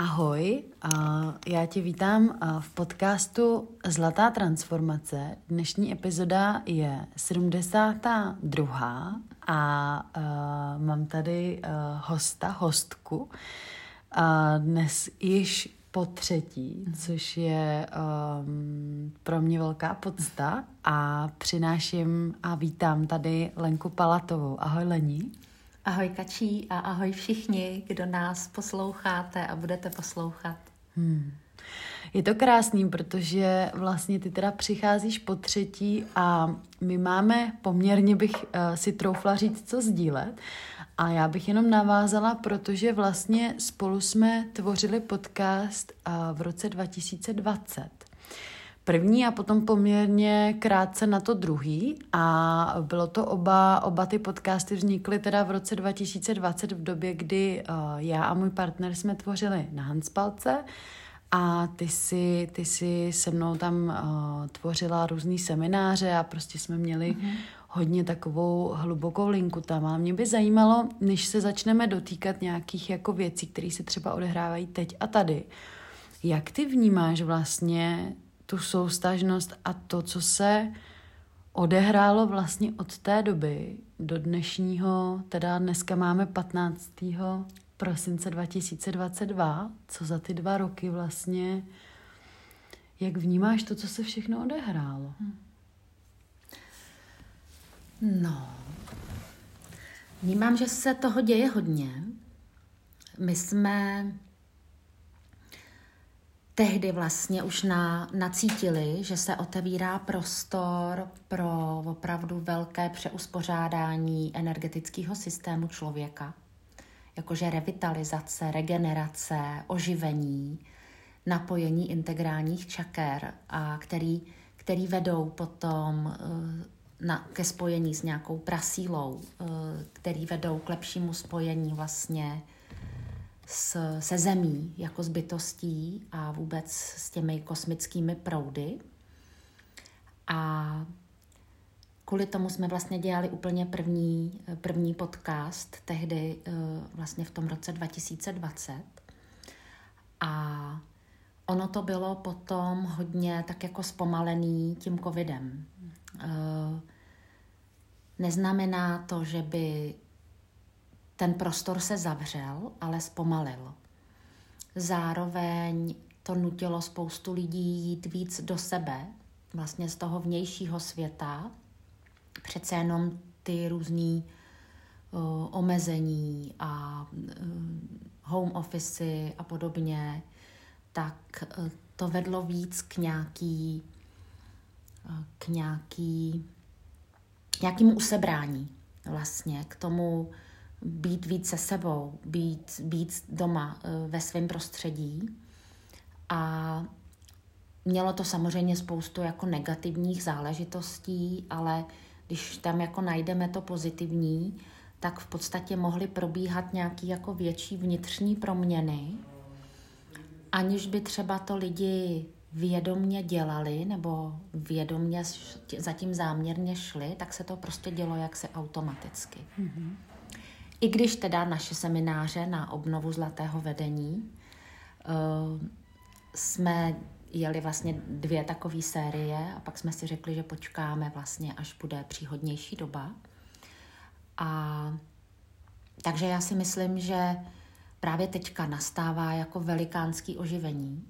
Ahoj, já tě vítám v podcastu Zlatá transformace. Dnešní epizoda je 72. a mám tady hosta, hostku. Dnes již po třetí, což je um, pro mě velká podsta a přináším a vítám tady Lenku Palatovou. Ahoj Lení. Ahoj Kačí a ahoj všichni, kdo nás posloucháte a budete poslouchat. Hmm. Je to krásný, protože vlastně ty teda přicházíš po třetí a my máme poměrně, bych uh, si troufla říct, co sdílet. A já bych jenom navázala, protože vlastně spolu jsme tvořili podcast uh, v roce 2020 první a potom poměrně krátce na to druhý a bylo to oba, oba ty podcasty vznikly teda v roce 2020 v době, kdy uh, já a můj partner jsme tvořili na Hanspalce a ty si, ty si se mnou tam uh, tvořila různý semináře a prostě jsme měli mm-hmm. hodně takovou hlubokou linku tam. A mě by zajímalo, než se začneme dotýkat nějakých jako věcí, které se třeba odehrávají teď a tady, jak ty vnímáš vlastně tu soustažnost a to, co se odehrálo vlastně od té doby do dnešního, teda dneska máme 15. prosince 2022, co za ty dva roky vlastně, jak vnímáš to, co se všechno odehrálo? No, vnímám, že se toho děje hodně. My jsme tehdy vlastně už na, nacítili, že se otevírá prostor pro opravdu velké přeuspořádání energetického systému člověka. Jakože revitalizace, regenerace, oživení, napojení integrálních čaker, a který, který vedou potom eh, na, ke spojení s nějakou prasílou, eh, který vedou k lepšímu spojení vlastně s, se zemí jako s bytostí a vůbec s těmi kosmickými proudy. A kvůli tomu jsme vlastně dělali úplně první, první podcast, tehdy eh, vlastně v tom roce 2020. A ono to bylo potom hodně tak jako zpomalený tím covidem. Eh, neznamená to, že by ten prostor se zavřel, ale zpomalil. Zároveň to nutilo spoustu lidí jít víc do sebe, vlastně z toho vnějšího světa. Přece jenom ty různé uh, omezení a uh, home office a podobně, tak uh, to vedlo víc k nějaký, k nějaký, nějakému usebrání vlastně, k tomu být víc se sebou, být, být doma eh, ve svém prostředí. A mělo to samozřejmě spoustu jako negativních záležitostí, ale když tam jako najdeme to pozitivní, tak v podstatě mohly probíhat nějaké jako větší vnitřní proměny, aniž by třeba to lidi vědomně dělali nebo vědomně zatím záměrně šli, tak se to prostě dělo jaksi automaticky. Mm-hmm. I když teda naše semináře na obnovu zlatého vedení uh, jsme jeli vlastně dvě takové série a pak jsme si řekli, že počkáme vlastně, až bude příhodnější doba. A takže já si myslím, že právě teďka nastává jako velikánský oživení.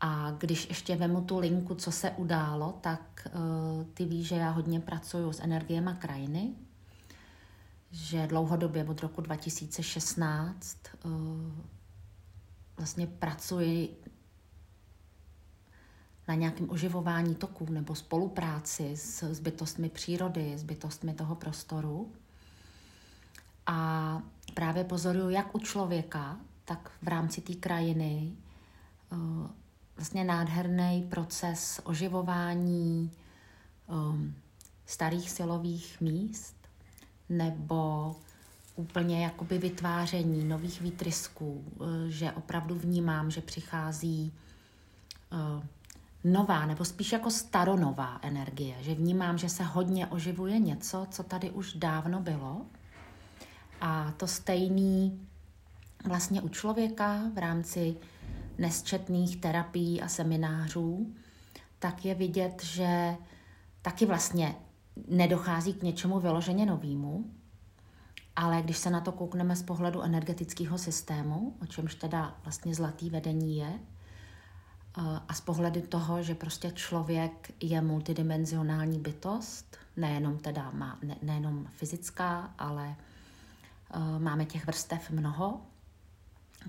A když ještě vemu tu linku, co se událo, tak uh, ty víš, že já hodně pracuju s energiemi krajiny, že dlouhodobě od roku 2016 uh, eh, vlastně pracuji na nějakém oživování toků nebo spolupráci s, s bytostmi přírody, s bytostmi toho prostoru. A právě pozoruju, jak u člověka, tak v rámci té krajiny uh, vlastně nádherný proces oživování um, starých silových míst, nebo úplně jakoby vytváření nových výtrysků, eh, že opravdu vnímám, že přichází eh, nová, nebo spíš jako staronová energie, že vnímám, že se hodně oživuje něco, co tady už dávno bylo. A to stejný vlastně u člověka v rámci nesčetných terapií a seminářů, tak je vidět, že taky vlastně nedochází k něčemu vyloženě novému, ale když se na to koukneme z pohledu energetického systému, o čemž teda vlastně zlatý vedení je, eh, a z pohledu toho, že prostě člověk je multidimenzionální bytost, nejenom teda má, ne, nejenom fyzická, ale uh, máme těch vrstev mnoho,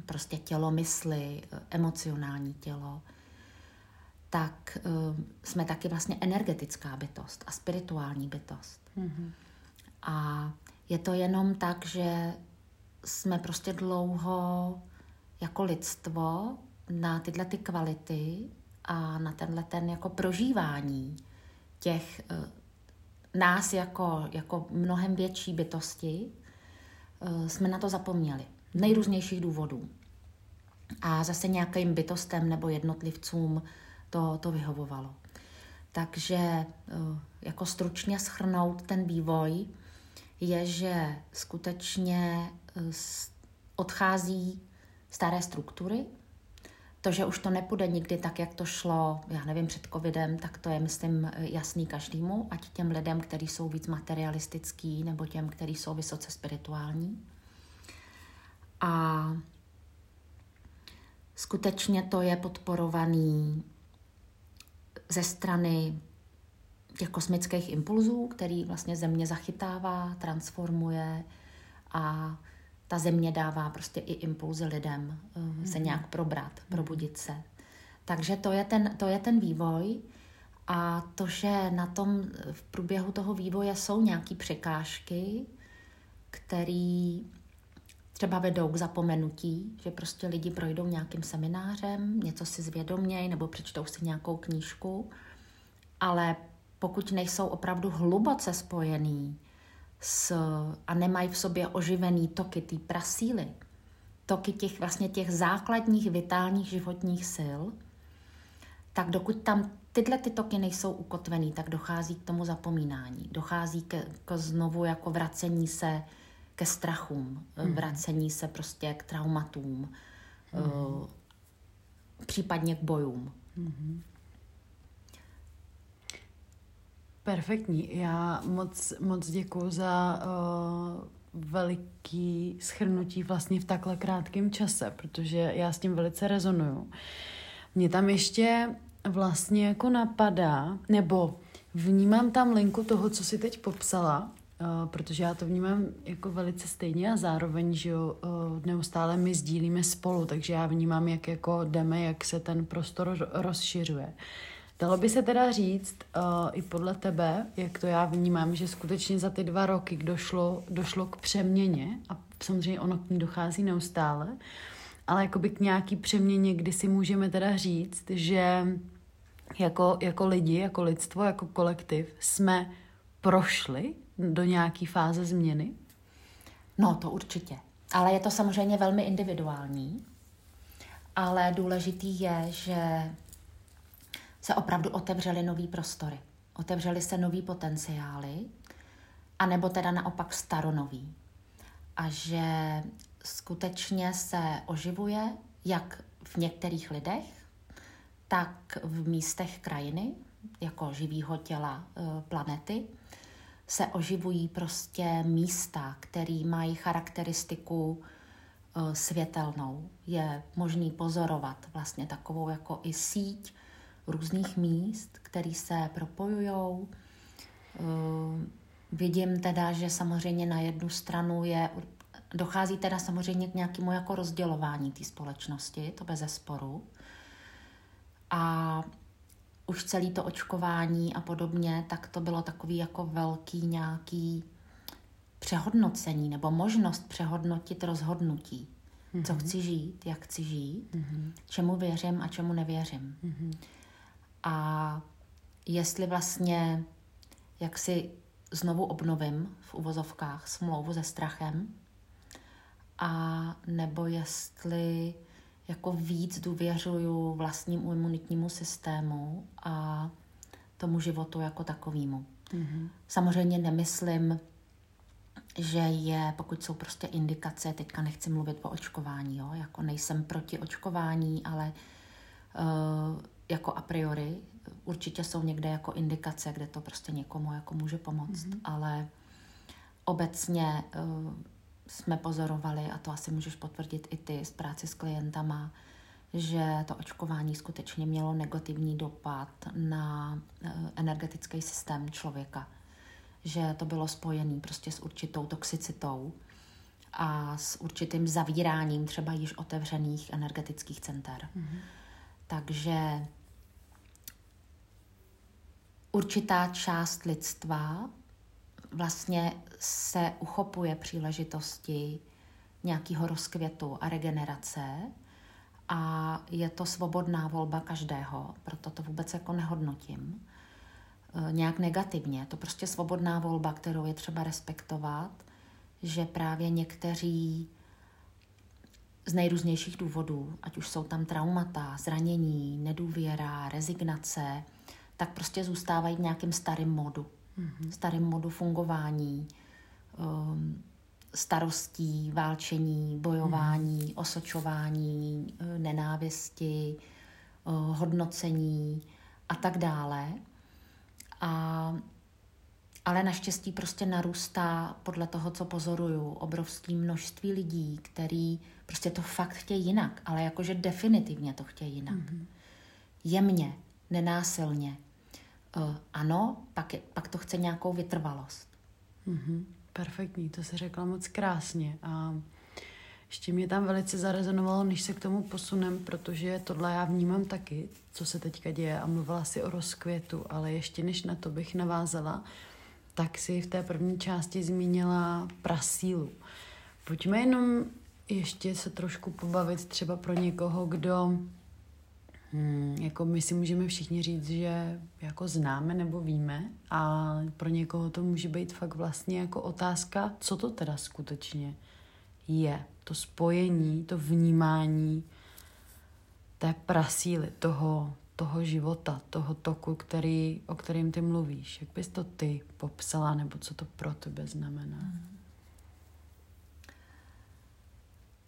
prostě tělo, mysli, emocionální tělo, tak uh, jsme taky vlastně energetická bytost a spirituální bytost. Mm-hmm. A je to jenom tak, že jsme prostě dlouho jako lidstvo na tyhle ty kvality a na tenhle ten jako prožívání těch uh, nás jako, jako mnohem větší bytosti uh, jsme na to zapomněli. Nejrůznějších důvodů. A zase nějakým bytostem nebo jednotlivcům to, to vyhovovalo. Takže eh, jako stručně schrnout ten vývoj je, že skutečně eh, odchází staré struktury. To, že už to nepůjde nikdy tak, jak to šlo, já nevím, před covidem, tak to je, myslím, jasný každému, ať těm lidem, kteří jsou víc materialistický, nebo těm, kteří jsou vysoce spirituální. A skutečně to je podporovaný ze strany těch kosmických impulzů, který vlastně země zachytává, transformuje a ta země dává prostě i impulzy lidem mm-hmm. se mhm. nějak probrat, mhm. probudit se. Takže to je, ten, to je ten vývoj a to, že na tom v průběhu toho vývoje jsou nějaké překážky, které třeba vedou k zapomenutí, že prostě lidi projdou nějakým seminářem, něco si zvědomějí nebo přečtou si nějakou knížku, ale pokud nejsou opravdu hluboce spojený s, a nemají v sobě oživený toky té prasíly, toky těch vlastně těch základních vitálních životních sil, tak dokud tam tyhle ty toky nejsou ukotvený, tak dochází k tomu zapomínání. Dochází ke, k znovu jako vracení se ke strachům, mm. vracení se prostě k traumatům, mm. případně k bojům. Mm. Perfektní. Já moc, moc děkuji za uh, veliký schrnutí vlastně v takhle krátkém čase, protože já s tím velice rezonuju. Mě tam ještě vlastně jako napadá, nebo vnímám tam linku toho, co si teď popsala, Uh, protože já to vnímám jako velice stejně a zároveň, že jo, uh, neustále my sdílíme spolu, takže já vnímám, jak jako jdeme, jak se ten prostor rozšiřuje. Dalo by se teda říct uh, i podle tebe, jak to já vnímám, že skutečně za ty dva roky došlo, došlo k přeměně a samozřejmě ono k ní dochází neustále, ale jakoby k nějaký přeměně, kdy si můžeme teda říct, že jako, jako lidi, jako lidstvo, jako kolektiv jsme prošli do nějaké fáze změny? No, to určitě. Ale je to samozřejmě velmi individuální. Ale důležitý je, že se opravdu otevřely nové prostory. Otevřely se nový potenciály, anebo teda naopak staronový. A že skutečně se oživuje jak v některých lidech, tak v místech krajiny, jako živýho těla e, planety, se oživují prostě místa, které mají charakteristiku e, světelnou. Je možný pozorovat vlastně takovou jako i síť různých míst, které se propojují. E, vidím teda, že samozřejmě na jednu stranu je, dochází teda samozřejmě k nějakému jako rozdělování té společnosti, to bez zesporu. A už celý to očkování a podobně, tak to bylo takový jako velký nějaký přehodnocení nebo možnost přehodnotit rozhodnutí. Mm-hmm. Co chci žít, jak chci žít, mm-hmm. čemu věřím a čemu nevěřím. Mm-hmm. A jestli vlastně, jak si znovu obnovím v uvozovkách smlouvu se strachem, a nebo jestli jako víc důvěřuju vlastnímu imunitnímu systému a tomu životu jako takovému. Mm-hmm. Samozřejmě nemyslím že je, pokud jsou prostě indikace, teďka nechci mluvit o očkování, jo, jako nejsem proti očkování, ale uh, jako a priori určitě jsou někde jako indikace, kde to prostě někomu jako může pomoct, mm-hmm. ale obecně uh, jsme pozorovali, a to asi můžeš potvrdit i ty z práce s klientama, že to očkování skutečně mělo negativní dopad na uh, energetický systém člověka. Že to bylo spojené prostě s určitou toxicitou a s určitým zavíráním třeba již otevřených energetických center. Mm-hmm. Takže určitá část lidstva vlastně se uchopuje příležitosti nějakého rozkvětu a regenerace a je to svobodná volba každého, proto to vůbec jako nehodnotím e, nějak negativně. To prostě svobodná volba, kterou je třeba respektovat, že právě někteří z nejrůznějších důvodů, ať už jsou tam traumata, zranění, nedůvěra, rezignace, tak prostě zůstávají v nějakém starém modu. Mm-hmm. Starém modu fungování, um, starostí, válčení, bojování, mm. osočování, uh, nenávisti, uh, hodnocení a tak dále. A, ale naštěstí prostě narůstá podle toho, co pozoruju, obrovské množství lidí, který prostě to fakt chtějí jinak, ale jakože definitivně to chtějí jinak. Mm-hmm. Jemně, nenásilně, ano, pak, pak to chce nějakou vytrvalost. Mm-hmm. Perfektní, to se řekla moc krásně. A ještě mě tam velice zarezonovalo, než se k tomu posunem, protože tohle já vnímám taky, co se teďka děje a mluvila si o rozkvětu, ale ještě než na to bych navázala, tak si v té první části zmínila prasílu. Pojďme jenom ještě se trošku pobavit třeba pro někoho, kdo Hmm, jako my si můžeme všichni říct, že jako známe nebo víme a pro někoho to může být fakt vlastně jako otázka, co to teda skutečně je. To spojení, to vnímání té prasíly, toho, toho života, toho toku, který, o kterým ty mluvíš. Jak bys to ty popsala, nebo co to pro tebe znamená? Hmm.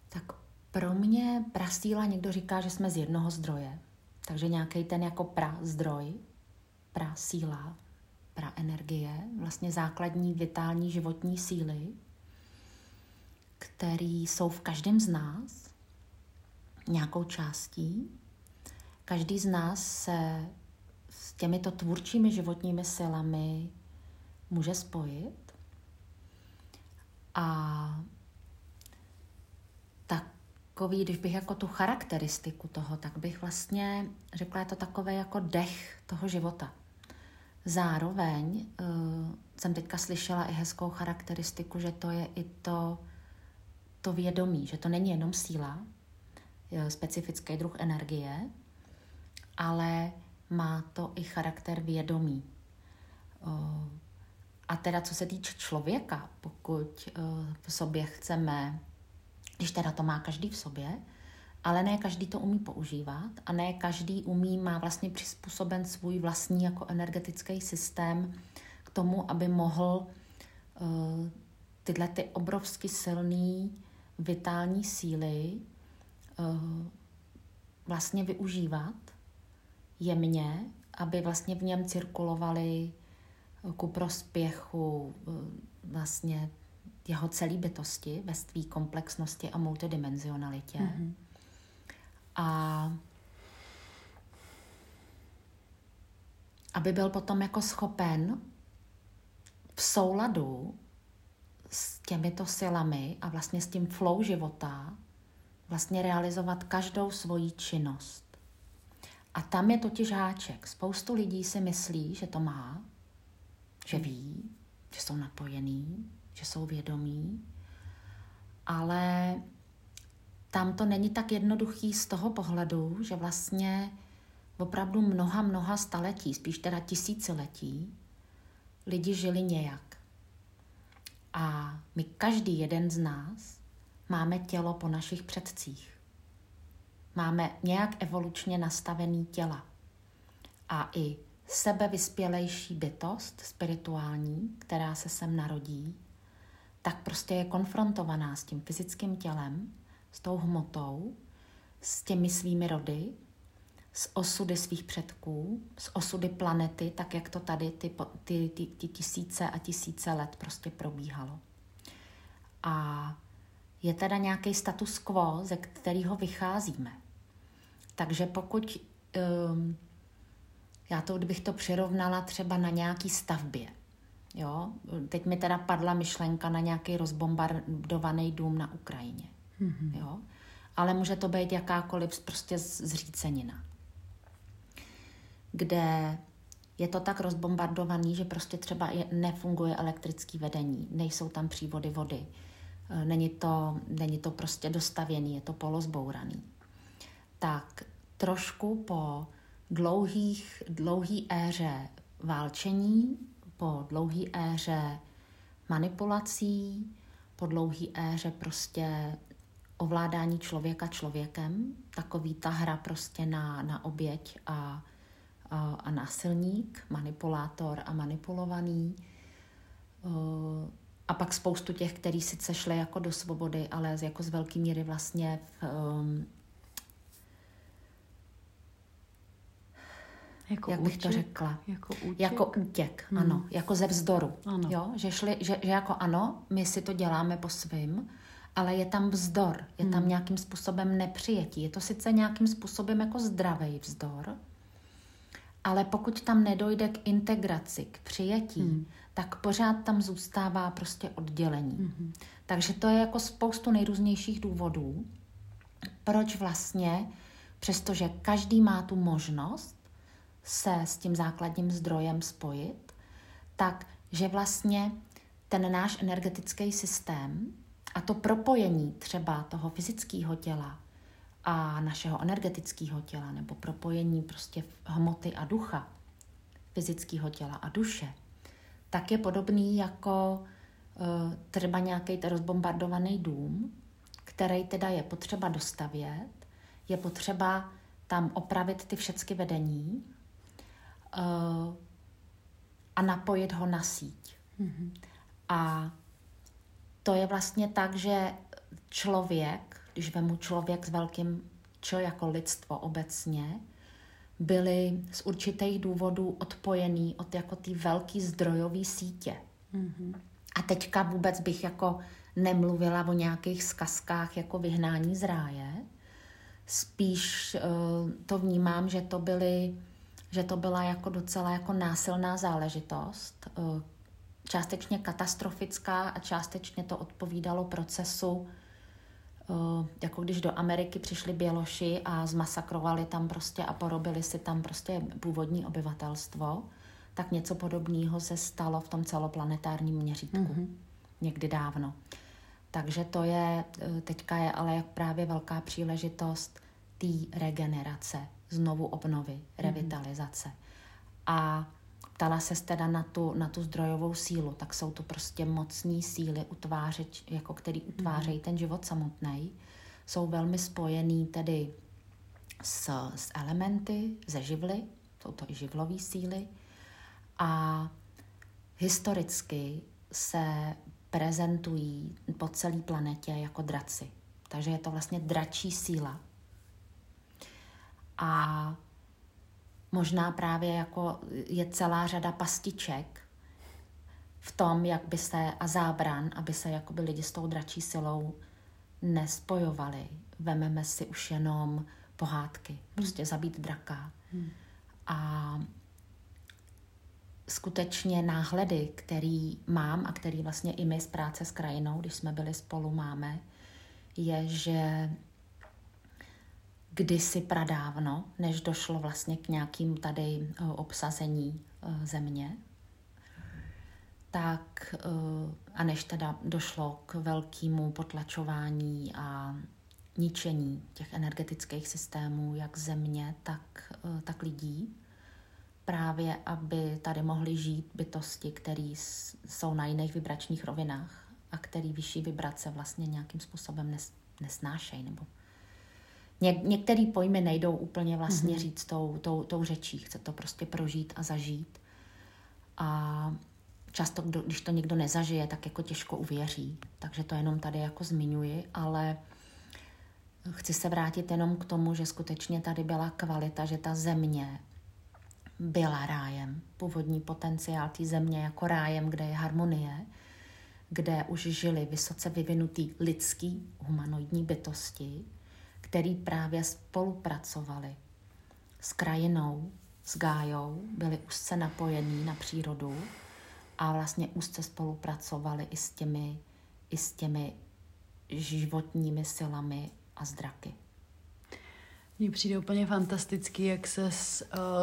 Tak pro mě prasíla někdo říká, že jsme z jednoho zdroje. Takže nějaký ten jako pra zdroj, pra síla, pra energie, vlastně základní vitální životní síly, které jsou v každém z nás nějakou částí. Každý z nás se s těmito tvůrčími životními silami může spojit a takový, když bych jako tu charakteristiku toho, tak bych vlastně řekla, je to takové jako dech toho života. Zároveň uh, jsem teďka slyšela i hezkou charakteristiku, že to je i to, to vědomí, že to není jenom síla, specifický druh energie, ale má to i charakter vědomí. Uh, a teda co se týče člověka, pokud uh, v sobě chceme když teda to má každý v sobě, ale ne každý to umí používat a ne každý umí, má vlastně přizpůsoben svůj vlastní jako energetický systém k tomu, aby mohl uh, tyhle ty obrovsky silné vitální síly uh, vlastně využívat jemně, aby vlastně v něm cirkulovaly ku prospěchu uh, vlastně jeho celé bytosti ve své komplexnosti a multidimenzionalitě. Mm-hmm. A aby byl potom jako schopen v souladu s těmito silami a vlastně s tím flow života vlastně realizovat každou svoji činnost. A tam je totiž háček. Spoustu lidí si myslí, že to má, že ví, že jsou napojený, že jsou vědomí, ale tam to není tak jednoduchý z toho pohledu, že vlastně opravdu mnoha, mnoha staletí, spíš teda tisíciletí, lidi žili nějak. A my každý jeden z nás máme tělo po našich předcích. Máme nějak evolučně nastavený těla. A i sebevyspělejší bytost, spirituální, která se sem narodí, tak prostě je konfrontovaná s tím fyzickým tělem, s tou hmotou, s těmi svými rody, s osudy svých předků, s osudy planety, tak jak to tady ty, ty, ty, ty tisíce a tisíce let prostě probíhalo. A je teda nějaký status quo, ze kterého vycházíme. Takže pokud, um, já to, kdybych to přirovnala třeba na nějaký stavbě, jo, teď mi teda padla myšlenka na nějaký rozbombardovaný dům na Ukrajině, mm-hmm. jo, ale může to být jakákoliv prostě zřícenina, kde je to tak rozbombardovaný, že prostě třeba nefunguje elektrický vedení, nejsou tam přívody vody, e, není to, není to prostě dostavěný, je to polozbouraný. Tak trošku po dlouhých, dlouhý éře válčení, po dlouhý éře manipulací, po dlouhý éře prostě ovládání člověka člověkem, takový ta hra prostě na, na oběť a, a, a násilník, manipulátor a manipulovaný. A pak spoustu těch, kteří sice šli jako do svobody, ale jako z velké míry vlastně v, Jako jak útěk? bych to řekla? Jako útěk? Jako útěk, hmm. ano. Jako ze vzdoru. Ano. Jo? Že, šli, že, že jako ano, my si to děláme po svým, ale je tam vzdor, je tam hmm. nějakým způsobem nepřijetí. Je to sice nějakým způsobem jako zdravý vzdor, ale pokud tam nedojde k integraci, k přijetí, hmm. tak pořád tam zůstává prostě oddělení. Hmm. Takže to je jako spoustu nejrůznějších důvodů, proč vlastně, přestože každý má tu možnost se s tím základním zdrojem spojit, tak že vlastně ten náš energetický systém a to propojení třeba toho fyzického těla a našeho energetického těla, nebo propojení prostě hmoty a ducha, fyzického těla a duše, tak je podobný jako uh, třeba nějaký rozbombardovaný dům, který teda je potřeba dostavět, je potřeba tam opravit ty všechny vedení a napojit ho na síť. Mm-hmm. A to je vlastně tak, že člověk, když vemu člověk s velkým čo jako lidstvo obecně, byli z určitých důvodů odpojený od jako té velké zdrojové sítě. Mm-hmm. A teďka vůbec bych jako nemluvila o nějakých zkazkách jako vyhnání z ráje. Spíš uh, to vnímám, že to byly že to byla jako docela jako násilná záležitost, uh, částečně katastrofická a částečně to odpovídalo procesu, eh, jako když do Ameriky přišli Běloši a zmasakrovali tam prostě a porobili si tam prostě původní obyvatelstvo, tak něco podobného se stalo v tom celoplanetárním měřítku mm-hmm. někdy dávno. Takže to je, eh, teďka je ale jak právě velká příležitost té regenerace, znovu obnovy, mm-hmm. revitalizace. A ptala se teda na tu, na tu zdrojovou sílu, tak jsou to prostě mocní síly, utvářeč, jako který utvářejí mm. ten život samotný. Jsou velmi spojený tedy s, s elementy, ze živly, jsou to i živlové síly. A historicky se prezentují po celé planetě jako draci. Takže je to vlastně dračí síla. A možná právě jako je celá řada pastiček v tom, jak by se, a zábran, aby se jakoby lidi s tou dračí silou nespojovali. Vememe si už jenom pohádky, prostě zabít draka. Hmm. A skutečně náhledy, který mám a který vlastně i my z práce s krajinou, když jsme byli spolu, máme, je, že kdysi pradávno, než došlo vlastně k nějakým tady eh, obsazení eh, země, tak eh, a než teda došlo k velkému potlačování a ničení těch energetických systémů, jak země, tak, tak lidí, právě aby tady mohly žít bytosti, které jsou na jiných vibračních rovinách a které vyšší vibrace vlastně nějakým způsobem nes, nesnášejí nebo Ně, některé pojmy nejdou úplně vlastně mm-hmm. říct tou, tou, tou řečí. Chce to prostě prožít a zažít. A často, když to někdo nezažije, tak jako těžko uvěří. Takže to jenom tady jako zmiňuji, ale chci se vrátit jenom k tomu, že skutečně tady byla kvalita, že ta země byla rájem. Původní potenciál té země jako rájem, kde je harmonie, kde už žili vysoce vyvinutý lidský humanoidní bytosti, který právě spolupracovali s krajinou, s Gájou, byli úzce napojení na přírodu a vlastně úzce spolupracovali i s těmi, i s těmi životními silami a zdraky. Mně přijde úplně fantastický, jak se uh,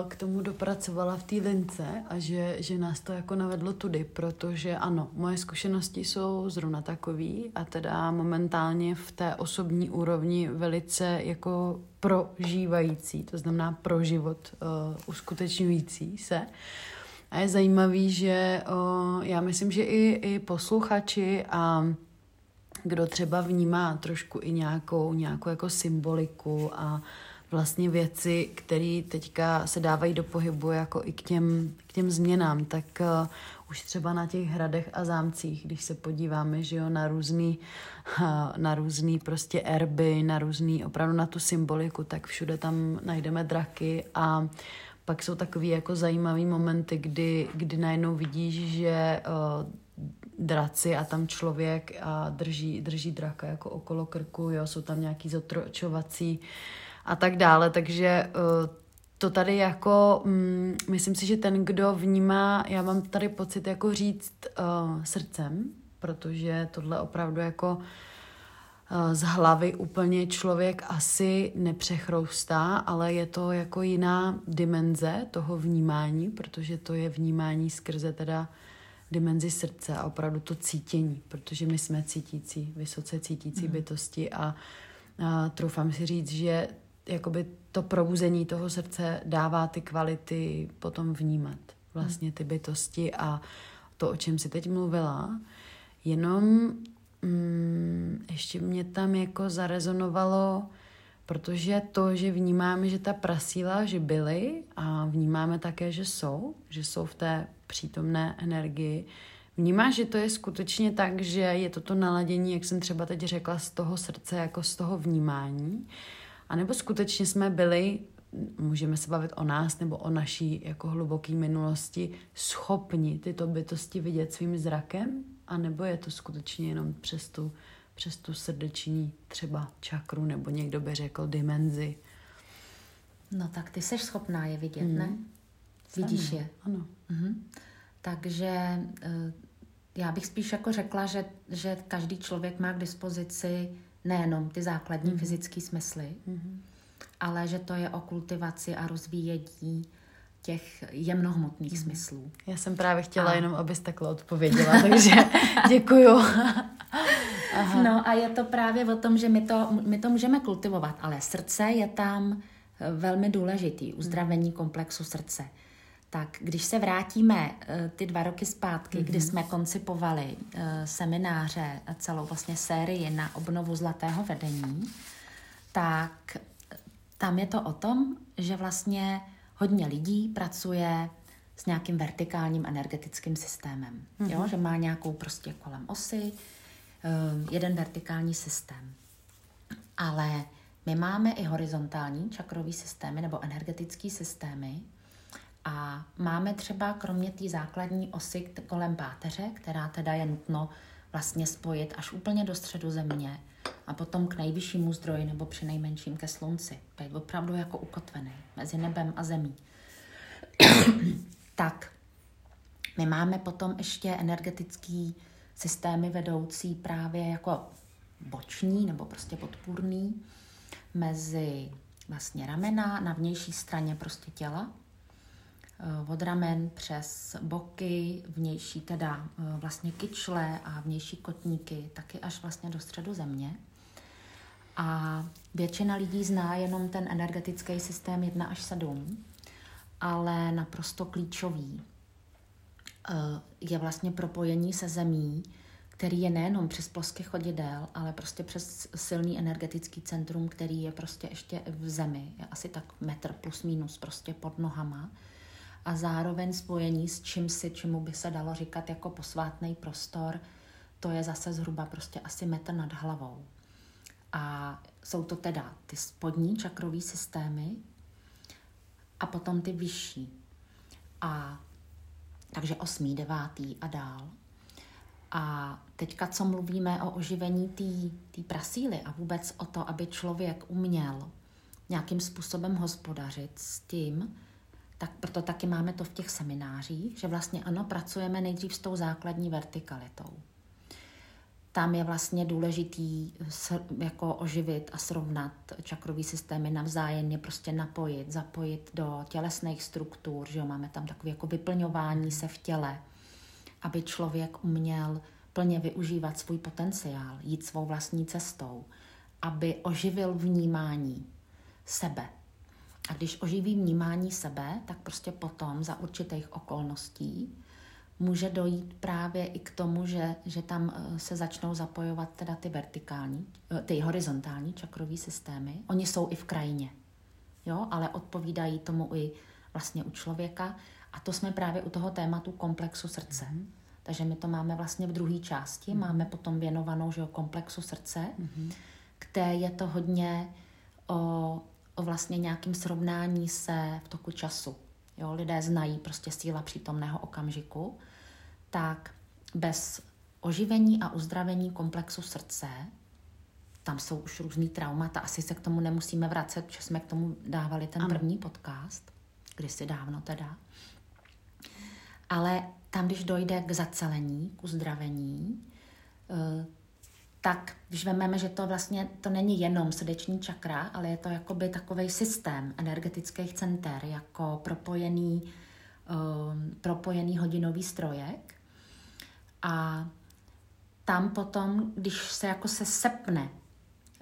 k tomu dopracovala v té lince a že, že nás to jako navedlo tudy, protože ano, moje zkušenosti jsou zrovna takový a teda momentálně v té osobní úrovni velice jako prožívající, to znamená pro život uh, uskutečňující se. A je zajímavý, že uh, já myslím, že i, i posluchači a kdo třeba vnímá trošku i nějakou, nějakou jako symboliku a vlastně věci, které teďka se dávají do pohybu jako i k těm, k těm změnám, tak uh, už třeba na těch hradech a zámcích, když se podíváme, že jo, na různý, uh, na různý prostě erby, na různý, opravdu na tu symboliku, tak všude tam najdeme draky a pak jsou takový jako zajímavý momenty, kdy, kdy najednou vidíš, že uh, draci a tam člověk a drží, drží draka jako okolo krku, jo, jsou tam nějaký zotročovací a tak dále, takže uh, to tady jako, um, myslím si, že ten, kdo vnímá, já mám tady pocit jako říct uh, srdcem, protože tohle opravdu jako uh, z hlavy úplně člověk asi nepřechroustá, ale je to jako jiná dimenze toho vnímání, protože to je vnímání skrze teda dimenzi srdce a opravdu to cítění, protože my jsme cítící, vysoce cítící mm. bytosti a, a troufám si říct, že jakoby to probuzení toho srdce dává ty kvality potom vnímat vlastně ty bytosti a to, o čem si teď mluvila, jenom mm, ještě mě tam jako zarezonovalo, protože to, že vnímáme, že ta prasíla, že byly a vnímáme také, že jsou, že jsou v té přítomné energii, Vnímáš, že to je skutečně tak, že je toto naladění, jak jsem třeba teď řekla, z toho srdce, jako z toho vnímání, a nebo skutečně jsme byli, můžeme se bavit o nás nebo o naší jako hluboké minulosti, schopni tyto bytosti vidět svým zrakem? A nebo je to skutečně jenom přes tu, přes tu srdeční třeba čakru, nebo někdo by řekl dimenzi? No tak ty jsi schopná je vidět, mm. ne? Vidíš je. Ano. Mhm. Takže eh, já bych spíš jako řekla, že, že každý člověk má k dispozici nejenom ty základní mm-hmm. fyzické smysly, mm-hmm. ale že to je o kultivaci a rozvíjení těch jemnohmotných mm-hmm. smyslů. Já jsem právě chtěla a... jenom, abys takhle odpověděla, takže děkuju. Aha. No a je to právě o tom, že my to, my to můžeme kultivovat, ale srdce je tam eh, velmi důležitý, uzdravení komplexu srdce. Tak když se vrátíme eh, ty dva roky zpátky, mm-hmm. kdy jsme koncipovali eh, semináře, celou vlastně sérii na obnovu zlatého vedení, tak tam je to o tom, že vlastně hodně lidí pracuje s nějakým vertikálním energetickým systémem. Mm-hmm. Jo? Že má nějakou prostě kolem osy, eh, jeden vertikální systém. Ale my máme i horizontální čakrový systémy nebo energetický systémy, a máme třeba kromě té základní osy kolem páteře, která teda je nutno vlastně spojit až úplně do středu země a potom k nejvyššímu zdroji nebo při nejmenším ke slunci. Být opravdu jako ukotvený mezi nebem a zemí. tak, my máme potom ještě energetický systémy vedoucí právě jako boční nebo prostě podpůrný mezi vlastně ramena na vnější straně prostě těla od ramen přes boky, vnější teda eh, vlastně kyčle a vnější kotníky, taky až vlastně do středu země. A většina lidí zná jenom ten energetický systém 1 až 7, ale naprosto klíčový eh, je vlastně propojení se zemí, který je nejenom přes plosky chodidel, ale prostě přes silný energetický centrum, který je prostě ještě v zemi, je asi tak metr plus minus prostě pod nohama a zároveň spojení s čím si, čemu by se dalo říkat jako posvátný prostor, to je zase zhruba prostě asi metr nad hlavou. A jsou to teda ty spodní čakrový systémy a potom ty vyšší. A takže osmý, devátý a dál. A teďka, co mluvíme o oživení té prasíly a vůbec o to, aby člověk uměl nějakým způsobem hospodařit s tím, tak proto taky máme to v těch seminářích, že vlastně ano, pracujeme nejdřív s tou základní vertikalitou. Tam je vlastně důležitý jako oživit a srovnat čakrový systémy navzájemně, prostě napojit, zapojit do tělesných struktur, že jo, máme tam takové jako vyplňování se v těle, aby člověk uměl plně využívat svůj potenciál, jít svou vlastní cestou, aby oživil vnímání sebe. A když oživí vnímání sebe, tak prostě potom za určitých okolností může dojít právě i k tomu, že, že tam eh, se začnou zapojovat teda ty vertikální, eh, ty horizontální čakrový systémy. Oni jsou i v krajině, jo, ale odpovídají tomu i vlastně u člověka. A to jsme právě u toho tématu komplexu srdce. Mm-hmm. Takže my to máme vlastně v druhé části, mm-hmm. máme potom věnovanou že jo, komplexu srdce, mm-hmm. kde je to hodně o, o vlastně nějakým srovnání se v toku času. Jo, lidé znají prostě síla přítomného okamžiku, tak bez oživení a uzdravení komplexu srdce, tam jsou už různý traumata, asi se k tomu nemusíme vracet, že jsme k tomu dávali ten ano. první podcast, kdysi dávno teda. Ale tam, když dojde k zacelení, k uzdravení, eh, tak když vezmeme, že to vlastně to není jenom srdeční čakra, ale je to jakoby takový systém energetických center, jako propojený, um, propojený hodinový strojek. A tam potom, když se jako se sepne,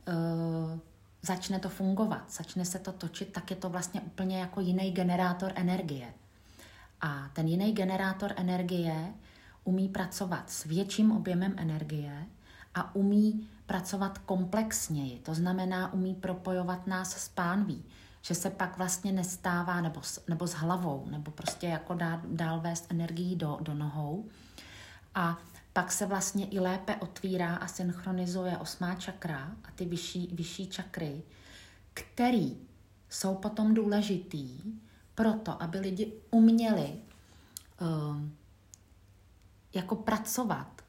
uh, začne to fungovat, začne se to točit, tak je to vlastně úplně jako jiný generátor energie. A ten jiný generátor energie umí pracovat s větším objemem energie a umí pracovat komplexněji. To znamená, umí propojovat nás s pánví, že se pak vlastně nestává, nebo s, nebo s hlavou, nebo prostě jako dá, dál vést energii do, do nohou. A pak se vlastně i lépe otvírá a synchronizuje osmá čakra a ty vyšší, vyšší čakry, který jsou potom důležitý proto, aby lidi uměli um, jako pracovat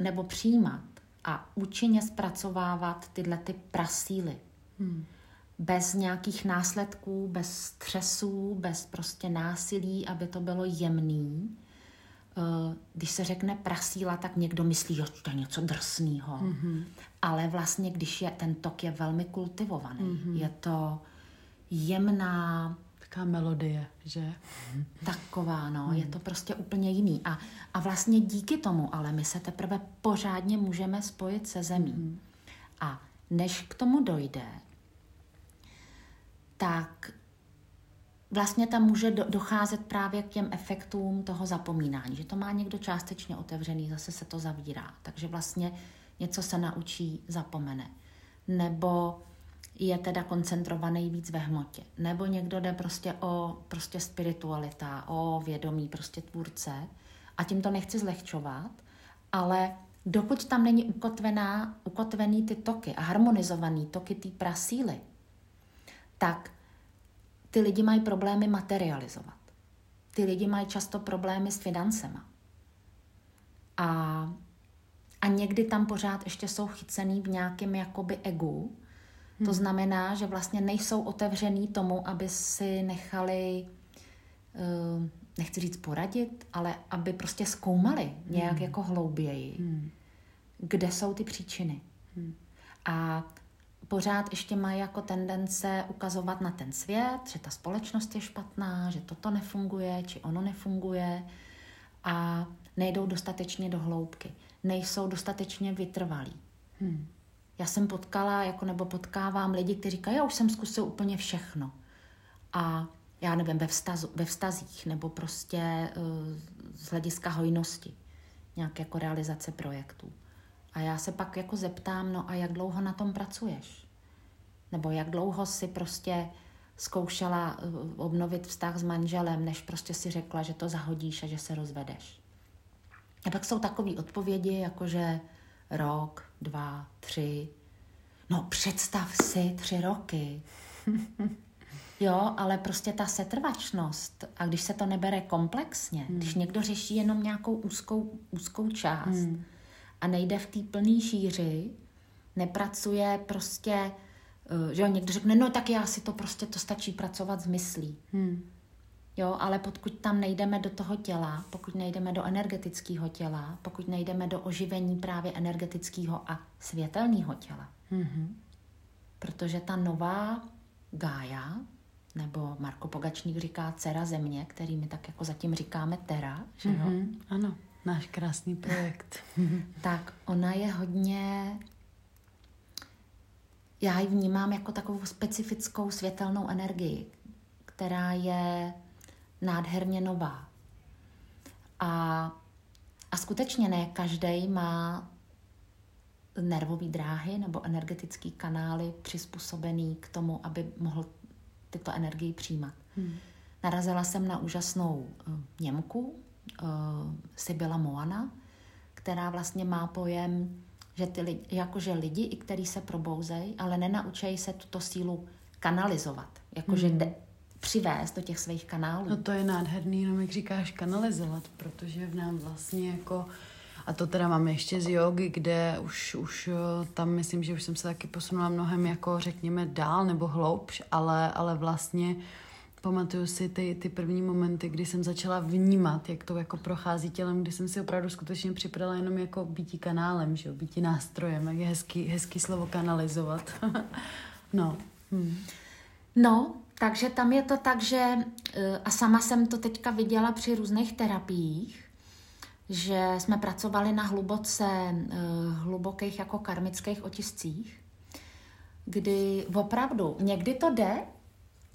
nebo přijímat a účinně zpracovávat tyhle ty prasíly. Hmm. Bez nějakých následků, bez stresů, bez prostě násilí, aby to bylo jemný. Uh, když se řekne prasíla, tak někdo myslí, že to je něco drsného. Mm-hmm. Ale vlastně, když je ten tok je velmi kultivovaný, mm-hmm. je to jemná, Taková melodie, že? Taková, no, hmm. je to prostě úplně jiný. A, a vlastně díky tomu, ale my se teprve pořádně můžeme spojit se zemí. Hmm. A než k tomu dojde, tak vlastně tam může do, docházet právě k těm efektům toho zapomínání, že to má někdo částečně otevřený, zase se to zavírá. Takže vlastně něco se naučí, zapomene. Nebo je teda koncentrovaný víc ve hmotě. Nebo někdo jde prostě o prostě spiritualita, o vědomí prostě tvůrce a tím to nechci zlehčovat, ale dokud tam není ukotvená, ukotvený ty toky a harmonizovaný toky té prasíly, tak ty lidi mají problémy materializovat. Ty lidi mají často problémy s financema. A, a někdy tam pořád ještě jsou chycený v nějakém jakoby egu. To znamená, že vlastně nejsou otevřený tomu, aby si nechali, uh, nechci říct poradit, ale aby prostě zkoumali nějak hmm. jako hlouběji, hmm. kde jsou ty příčiny. Hmm. A pořád ještě mají jako tendence ukazovat na ten svět, že ta společnost je špatná, že toto nefunguje, či ono nefunguje a nejdou dostatečně do hloubky, nejsou dostatečně vytrvalí. Hmm. Já jsem potkala, jako nebo potkávám lidi, kteří říkají, já už jsem zkusil úplně všechno. A já nevím, ve, vztazu, ve vztazích, nebo prostě uh, z hlediska hojnosti, nějak jako realizace projektů. A já se pak jako zeptám, no a jak dlouho na tom pracuješ? Nebo jak dlouho si prostě zkoušela eh, obnovit vztah s manželem, než prostě si řekla, že to zahodíš a že se rozvedeš. A pak jsou takové odpovědi, jakože rok, dva, tři. No představ si tři roky. Jo, ale prostě ta setrvačnost, a když se to nebere komplexně, hmm. když někdo řeší jenom nějakou úzkou, úzkou část hmm. a nejde v té plné šíři, nepracuje prostě, eh, že jo, někdo řekne, no tak já si to prostě, to stačí pracovat s myslí. Hmm. Jo, ale pokud tam nejdeme do toho těla, pokud nejdeme do energetického těla, pokud nejdeme do oživení právě energetického a světelného těla, mm-hmm. protože ta nová Gája, nebo Marko Pogačník říká dcera země, který my tak jako zatím říkáme Tera, že jo? Mm-hmm, ano, náš krásný projekt. tak ona je hodně, já ji vnímám jako takovou specifickou světelnou energii, která je nádherně nová. A, a skutečně ne každý má nervové dráhy nebo energetické kanály přizpůsobený k tomu, aby mohl tyto energii přijímat. Hmm. Narazila jsem na úžasnou uh, Němku, uh, Sibila Moana, která vlastně má pojem, že ty lidi, jakože lidi, i který se probouzejí, ale nenaučejí se tuto sílu kanalizovat. Jakože hmm. de, přivést do těch svých kanálů. No to je nádherný, jenom jak říkáš, kanalizovat, protože v nám vlastně jako a to teda mám ještě z jogy, kde už, už eh, tam myslím, že už jsem se taky posunula mnohem jako řekněme dál nebo hloubš, ale, ale vlastně pamatuju si ty, ty první momenty, kdy jsem začala vnímat, jak to jako prochází tělem, kdy jsem si opravdu skutečně připadala jenom jako býtí kanálem, že jo, býtí nástrojem, jak je hezký, hezký slovo kanalizovat. no. Hmm. No, takže tam je to tak, že, eh, a sama jsem to teďka viděla při různých terapiích, že jsme pracovali na hluboce, eh, hlubokých jako karmických otiscích, kdy opravdu někdy to jde,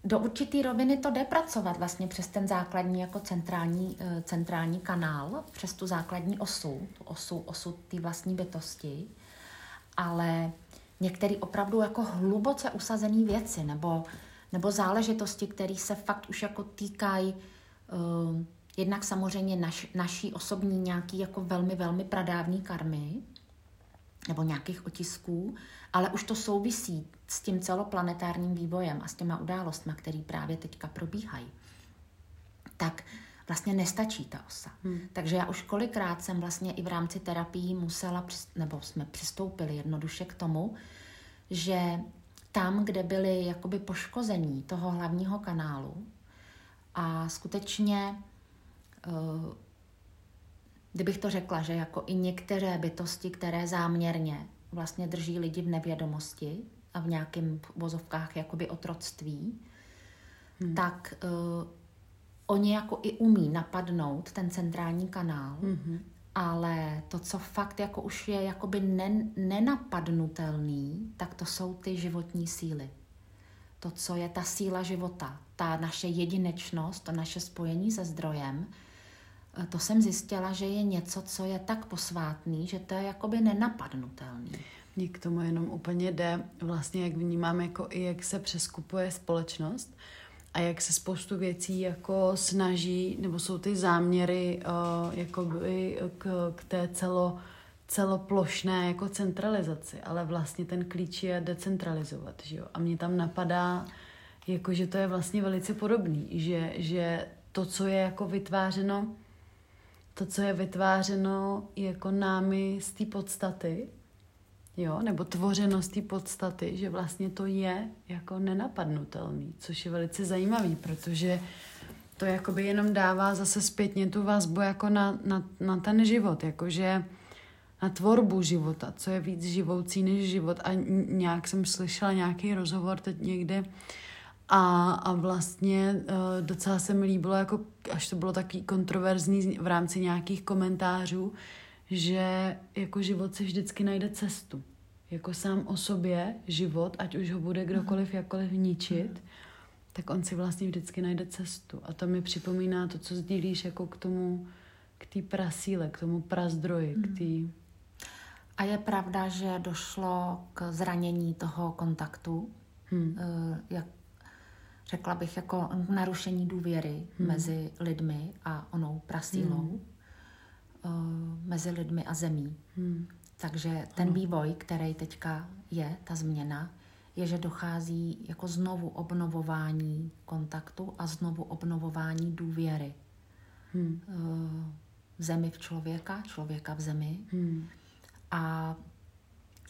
do určité roviny to jde pracovat vlastně přes ten základní jako centrální, eh, centrální kanál, přes tu základní osu, tu osu, osu té vlastní bytosti, ale některé opravdu jako hluboce usazené věci nebo, nebo záležitosti, které se fakt už jako týkají uh, jednak samozřejmě naš, naší osobní nějaký jako velmi, velmi pradávní karmy nebo nějakých otisků, ale už to souvisí s tím celoplanetárním vývojem a s těma událostmi, které právě teďka probíhají. Tak vlastně nestačí ta osa. Hmm. Takže já už kolikrát jsem vlastně i v rámci terapii musela, nebo jsme přistoupili jednoduše k tomu, že tam, kde byly jakoby poškození toho hlavního kanálu a skutečně Eh, kdybych to řekla, že jako i některé bytosti, které záměrně vlastně drží lidi v nevědomosti a v nějakém vozovkách jakoby otroctví, hmm. tak uh, oni jako i umí napadnout ten centrální kanál, hmm. Ale to, co fakt jako už je jakoby nen, nenapadnutelný, tak to jsou ty životní síly. To, co je ta síla života, ta naše jedinečnost, to naše spojení se zdrojem, to jsem zjistila, že je něco, co je tak posvátný, že to je jakoby nenapadnutelný. Mně k tomu jenom úplně jde, vlastně jak vnímám, jako i jak se přeskupuje společnost a jak se spoustu věcí jako snaží, nebo jsou ty záměry uh, jakoby k, k té celo, celoplošné jako centralizaci, ale vlastně ten klíč je decentralizovat, že jo? A mě tam napadá, jako že to je vlastně velice podobný, že, že to, co je jako vytvářeno to, co je vytvářeno jako námi z té podstaty, jo, nebo tvořeno z té podstaty, že vlastně to je jako nenapadnutelný, což je velice zajímavý, protože to jakoby jenom dává zase zpětně tu vazbu jako na, na, na ten život, jakože na tvorbu života, co je víc živoucí než život. A nějak jsem slyšela nějaký rozhovor teď někde, a, a vlastně uh, docela se mi líbilo, jako, až to bylo taky kontroverzní v rámci nějakých komentářů, že jako život si vždycky najde cestu. Jako sám o sobě život, ať už ho bude kdokoliv mm jakkoliv ničit, tak on si vlastně vždycky najde cestu. A to mi připomíná to, co sdílíš jako k tomu, k té prasíle, k tomu prazdroji, k té... A je pravda, že došlo k zranění toho kontaktu, hmm. jak řekla bych, jako narušení důvěry hmm. mezi lidmi a onou prasílou, hmm. uh, mezi lidmi a zemí. Hmm. Takže ten ano. vývoj, který teďka je, ta změna, je, že dochází jako znovu obnovování kontaktu a znovu obnovování důvěry. Hmm. Uh, zemi v člověka, člověka v zemi. Hmm. A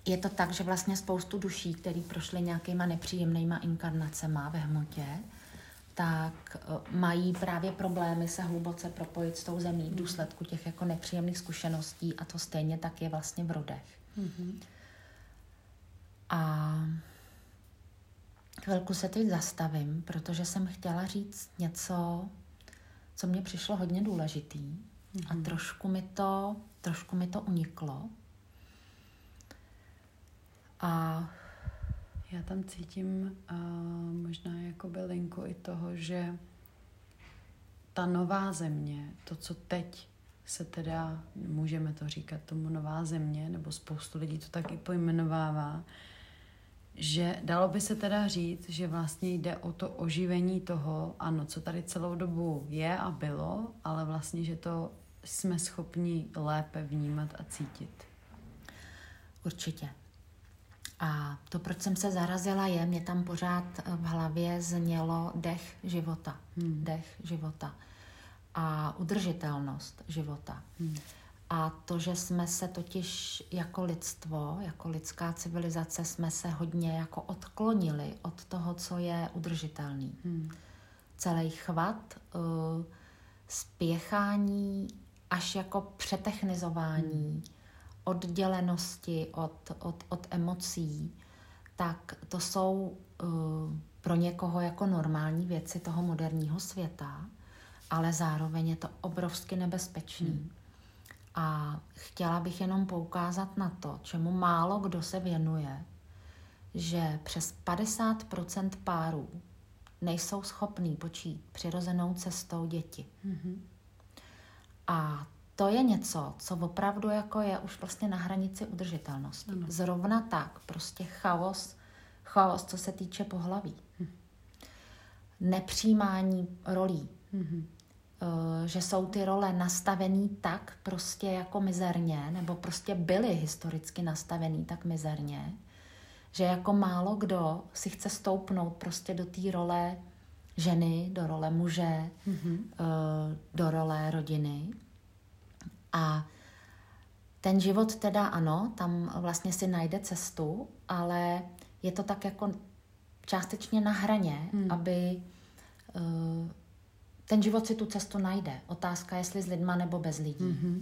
je to tak, že vlastně spoustu duší, které prošly nějakýma nepříjemnýma inkarnacema ve hmotě, tak eh, mají právě problémy se hluboce propojit s tou zemí v důsledku těch jako nepříjemných zkušeností a to stejně tak je vlastně v rodech. Mm-hmm. A chvilku se teď zastavím, protože jsem chtěla říct něco, co mně přišlo hodně důležitý mm-hmm. a trošku mi to, trošku mi to uniklo. A já tam cítím uh, možná jako linku i toho, že ta nová země, to, co teď se teda, můžeme to říkat tomu nová země, nebo spoustu lidí to taky pojmenovává, že dalo by se teda říct, že vlastně jde o to oživení toho, ano, co tady celou dobu je a bylo, ale vlastně, že to jsme schopni lépe vnímat a cítit. Určitě. A to, proč jsem se zarazila, je, mě tam pořád v hlavě znělo dech života. Hmm. Dech života. A udržitelnost života. Hmm. A to, že jsme se totiž jako lidstvo, jako lidská civilizace, jsme se hodně jako odklonili od toho, co je udržitelný. Hmm. Celý chvat, uh, spěchání až jako přetechnizování, hmm oddělenosti od, od, od emocí, tak to jsou uh, pro někoho jako normální věci toho moderního světa, ale zároveň je to obrovsky nebezpečný. Hmm. A chtěla bych jenom poukázat na to, čemu málo kdo se věnuje, že přes 50% párů nejsou schopní počít přirozenou cestou děti. Mm-hmm. A to je něco, co opravdu jako je už vlastně na hranici udržitelnosti. Ano. Zrovna tak, prostě chaos, chaos, co se týče pohlaví. Hm. Nepřijímání rolí. Hm. Že jsou ty role nastavený tak prostě jako mizerně, nebo prostě byly historicky nastavený tak mizerně, že jako málo kdo si chce stoupnout prostě do té role ženy, do role muže, mm-hmm. do role rodiny. A ten život teda ano, tam vlastně si najde cestu, ale je to tak jako částečně na hraně, hmm. aby uh, ten život si tu cestu najde. Otázka, jestli s lidma nebo bez lidí. Mm-hmm.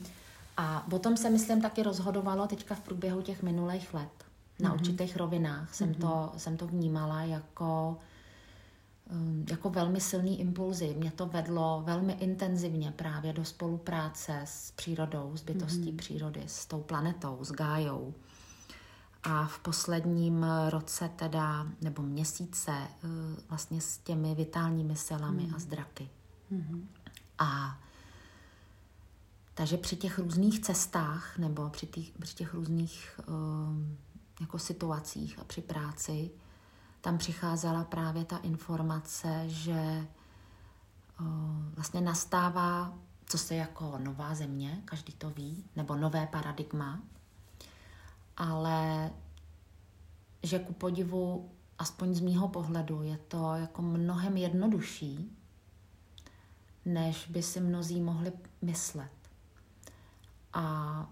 A tom se, myslím, taky rozhodovalo teďka v průběhu těch minulých let. Na mm-hmm. určitých rovinách jsem, mm-hmm. to, jsem to vnímala jako Ehm, jako velmi silný impulzy. Mě to vedlo velmi intenzivně právě do spolupráce s přírodou, s bytostí mm-hmm. přírody, s tou planetou, s Gájou. A v posledním roce teda, nebo měsíce, eh, vlastně s těmi vitálními silami mm. a zdraky. Mm-hmm. A takže při těch různých cestách nebo při těch, při těch různých um, jako situacích a při práci tam přicházela právě ta informace, že vlastně nastává, co se jako nová země, každý to ví, nebo nové paradigma, ale že ku podivu, aspoň z mýho pohledu, je to jako mnohem jednodušší, než by si mnozí mohli myslet. A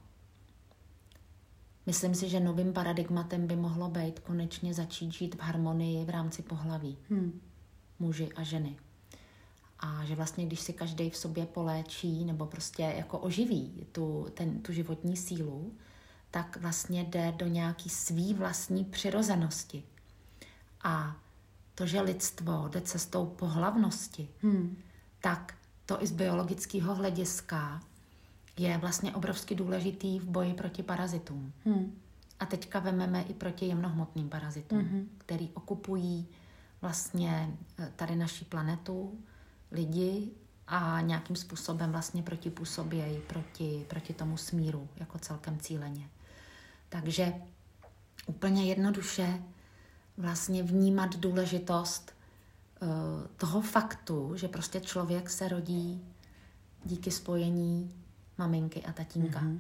Myslím si, že novým paradigmatem by mohlo být konečně začít žít v harmonii v rámci pohlaví. Hmm. Muži a ženy. A že vlastně, když si každý v sobě poléčí nebo prostě jako oživí tu, ten, tu životní sílu, tak vlastně jde do nějaký svý vlastní přirozenosti. A to, že lidstvo jde cestou pohlavnosti, hmm. tak to i z biologického hlediska je vlastně obrovsky důležitý v boji proti parazitům. Hmm. A teďka vememe i proti jemnohmotným parazitům, hmm. který okupují vlastně eh, tady naší planetu, lidi a nějakým způsobem vlastně protipůsobějí proti, proti tomu smíru jako celkem cíleně. Takže úplně jednoduše vlastně vnímat důležitost toho faktu, že prostě člověk se rodí díky spojení maminky a tatínka. Mm-hmm.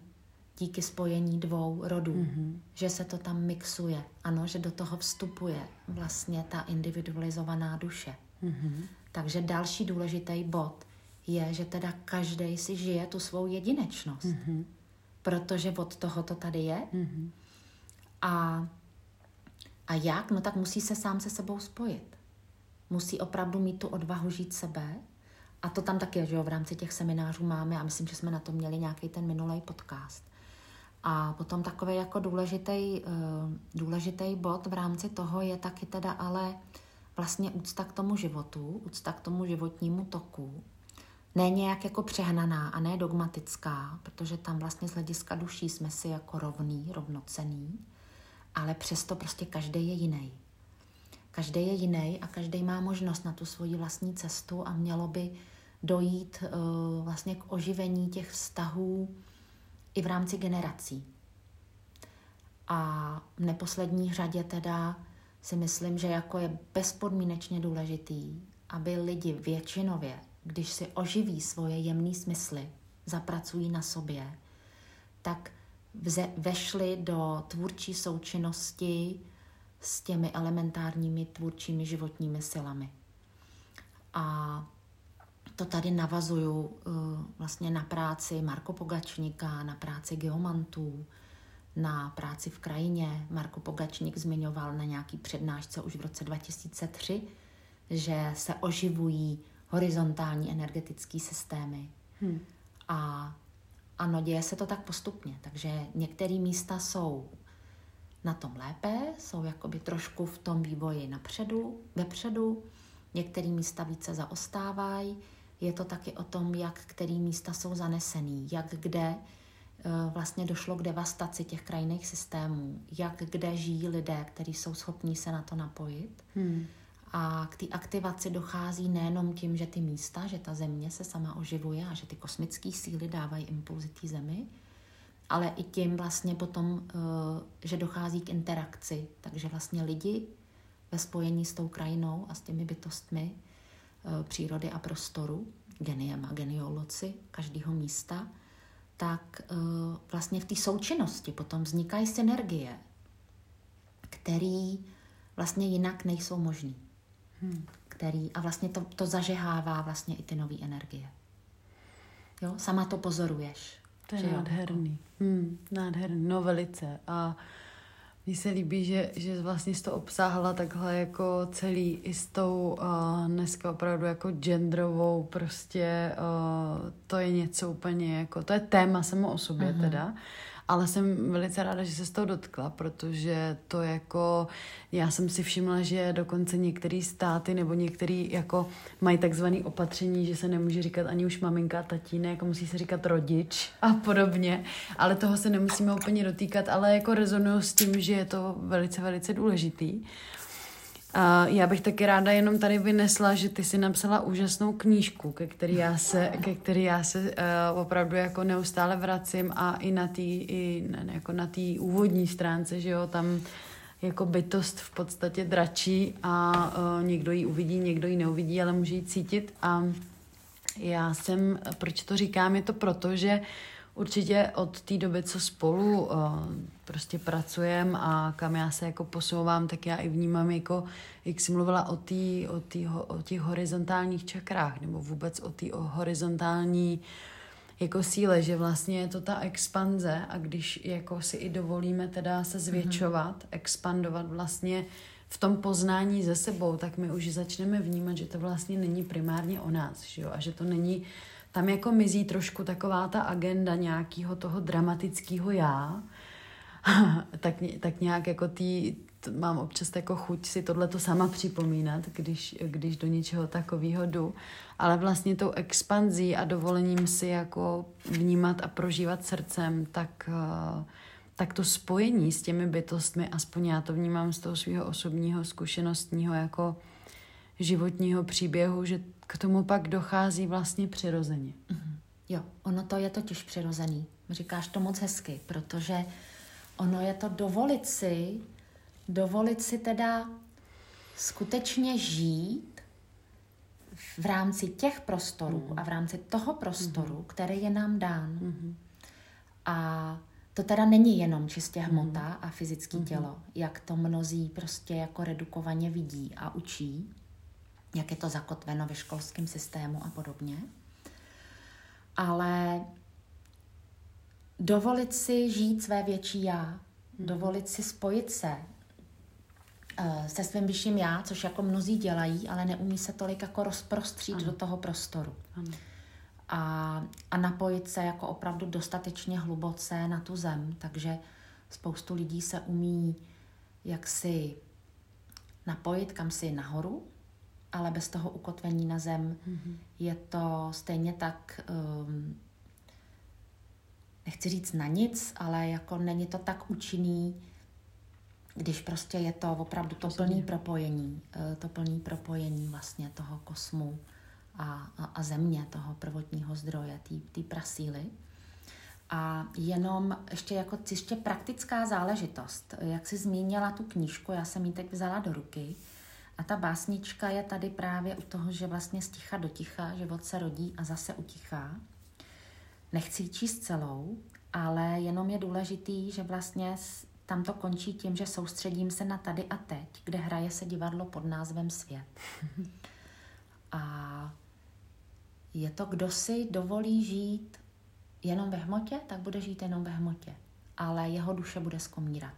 Díky spojení dvou rodů. Mm-hmm. Že se to tam mixuje. Ano, že do toho vstupuje vlastně ta individualizovaná duše. Mm-hmm. Takže další důležitý bod je, že teda každý si žije tu svou jedinečnost. Mm-hmm. Protože od toho to tady je. Mm-hmm. A, a jak? No tak musí se sám se sebou spojit. Musí opravdu mít tu odvahu žít sebe. A to tam také, že jo, v rámci těch seminářů máme a myslím, že jsme na to měli nějaký ten minulý podcast. A potom takový jako důležitý, uh, důležitý bod v rámci toho je taky teda ale vlastně úcta k tomu životu, úcta k tomu životnímu toku, ne nějak jako přehnaná a ne dogmatická, protože tam vlastně z hlediska duší jsme si jako rovný, rovnocený, ale přesto prostě každý je jiný. Každý je jiný a každý má možnost na tu svoji vlastní cestu a mělo by dojít uh, vlastně k oživení těch vztahů i v rámci generací. A v neposlední řadě teda si myslím, že jako je bezpodmínečně důležitý, aby lidi většinově když si oživí svoje jemné smysly, zapracují na sobě, tak vze, vešli do tvůrčí součinnosti s těmi elementárními tvůrčími životními silami. A to tady navazuju uh, vlastně na práci Marko Pogačníka, na práci geomantů, na práci v krajině. Marko Pogačník zmiňoval na nějaký přednášce už v roce 2003, že se oživují horizontální energetické systémy. Hmm. A ano, děje se to tak postupně, takže některé místa jsou na tom lépe, jsou jakoby trošku v tom vývoji napředu, vepředu, některé místa více zaostávají. Je to taky o tom, jak který místa jsou zanesený, jak kde eh, vlastně došlo k devastaci těch krajinných systémů, jak kde žijí lidé, kteří jsou schopní se na to napojit. Hmm. A k té aktivaci dochází nejenom tím, že ty místa, že ta země se sama oživuje a že ty kosmické síly dávají impulzy té zemi, ale i tím vlastně potom, eh, že dochází k interakci. Takže vlastně lidi ve spojení s tou krajinou a s těmi bytostmi eh, přírody a prostoru, geniem a genioloci každého místa, tak eh, vlastně v té součinnosti potom vznikají synergie, které vlastně jinak nejsou možné hmm. který a vlastně to, to zažehává vlastně i ty nové energie. Jo, sama to pozoruješ. To je nádherný. Hmm, nádherný, no velice. A mně se líbí, že, že vlastně jsi to obsáhla takhle jako celý i s tou uh, dneska opravdu jako genderovou prostě uh, to je něco úplně jako, to je téma samo o sobě uh-huh. teda ale jsem velice ráda, že se z toho dotkla, protože to jako, já jsem si všimla, že dokonce některé státy nebo některý jako mají takzvané opatření, že se nemůže říkat ani už maminka, tatínek, jako musí se říkat rodič a podobně, ale toho se nemusíme úplně dotýkat, ale jako rezonuju s tím, že je to velice, velice důležitý. Já bych taky ráda jenom tady vynesla, že ty si napsala úžasnou knížku, ke který já se, ke který já se uh, opravdu jako neustále vracím a i na té i jako na té úvodní stránce, že jo, tam jako bytost v podstatě dračí a uh, někdo ji uvidí, někdo ji neuvidí, ale může ji cítit. A já jsem, proč to říkám, je to proto, že určitě od té doby, co spolu uh, prostě pracujeme a kam já se jako posouvám, tak já i vnímám jako, jak jsi mluvila o, tý, o, tý, o těch horizontálních čakrách, nebo vůbec o té horizontální jako síle, že vlastně je to ta expanze a když jako si i dovolíme teda se zvětšovat, mm-hmm. expandovat vlastně v tom poznání ze sebou, tak my už začneme vnímat, že to vlastně není primárně o nás, že jo? a že to není, tam jako mizí trošku taková ta agenda nějakého toho dramatického já, tak, tak nějak jako tý, mám občas jako chuť si tohle to sama připomínat, když, když do něčeho takového jdu. Ale vlastně tou expanzí a dovolením si jako vnímat a prožívat srdcem, tak, tak to spojení s těmi bytostmi, aspoň já to vnímám z toho svého osobního, zkušenostního jako životního příběhu, že k tomu pak dochází vlastně přirozeně. Mm-hmm. Jo, ono to je totiž přirozený. Říkáš to moc hezky, protože ono je to dovolit si, dovolit si teda skutečně žít v rámci těch prostorů mm. a v rámci toho prostoru, mm. který je nám dán. Mm. A to teda není jenom čistě hmota mm. a fyzické mm. tělo, jak to mnozí prostě jako redukovaně vidí a učí, jak je to zakotveno ve školském systému a podobně. Ale dovolit si žít své větší já, mm. dovolit si spojit se uh, se svým vyšším já, což jako mnozí dělají, ale neumí se tolik jako rozprostřít ano. do toho prostoru. Ano a, a napojit se jako opravdu dostatečně hluboce na tu zem. Takže spoustu lidí se umí jaksi napojit kam si nahoru, ale bez toho ukotvení na zem mm-hmm. je to stejně tak, um, nechci říct na nic, ale jako není to tak účinný, když prostě je to opravdu to plný propojení, eh, to plný propojení vlastně toho kosmu a, a, a země, toho prvotního zdroje, té prasíly. A jenom ještě jako čistě praktická záležitost. Jak jsi zmínila tu knížku, já jsem ji teď vzala do ruky. A ta básnička je tady právě u toho, že vlastně z ticha do ticha život se rodí a zase utichá. Nechci ji číst celou, ale jenom je důležitý, že vlastně tam to končí tím, že soustředím se na tady a teď, kde hraje se divadlo pod názvem Svět. A je to, kdo si dovolí žít jenom ve hmotě, tak bude žít jenom ve hmotě. Ale jeho duše bude skomírat.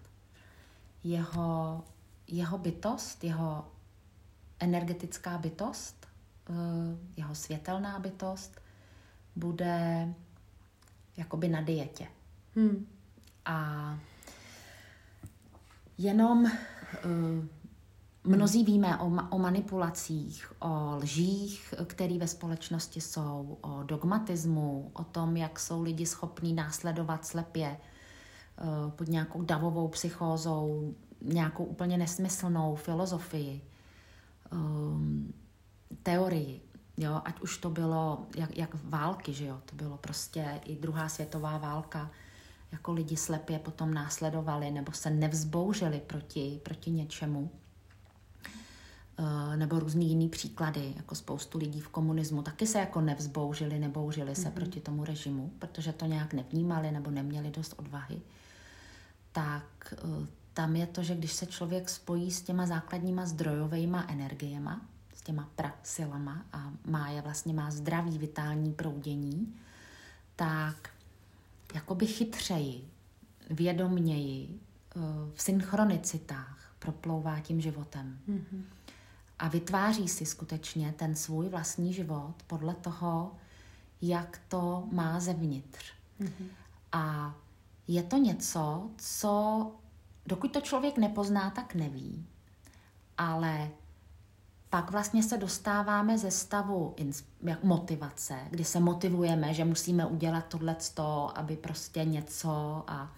Jeho, jeho bytost, jeho energetická bytost, eh, jeho světelná bytost bude jakoby na dietě. Hmm. A jenom uh, Mnozí víme o, ma- o manipulacích, o lžích, které ve společnosti jsou, o dogmatismu, o tom, jak jsou lidi schopní následovat slepě uh, pod nějakou davovou psychózou, nějakou úplně nesmyslnou filozofii, um, teorii. Jo, ať už to bylo jak, jak války, že jo, to bylo prostě i druhá světová válka, jako lidi slepě potom následovali nebo se nevzbouřili proti, proti něčemu. Eh, nebo různý jiný příklady, jako spoustu lidí v komunismu, taky se jako nevzbouřili, nebouřili se mm-hmm. proti tomu režimu, protože to nějak nevnímali nebo neměli dost odvahy. Tak eh, tam je to, že když se člověk spojí s těma základníma zdrojovými energiema, s těma prasilama a má je vlastně má zdravý vitální proudění, tak jakoby chytřeji, vědomněji, eh, v synchronicitách proplouvá tím životem. Mm-hmm a vytváří si skutečně ten svůj vlastní život podle toho, jak to má zevnitř. Mm-hmm. A je to něco, co dokud to člověk nepozná, tak neví. Ale pak vlastně se dostáváme ze stavu motivace, kdy se motivujeme, že musíme udělat tohleto, aby prostě něco a,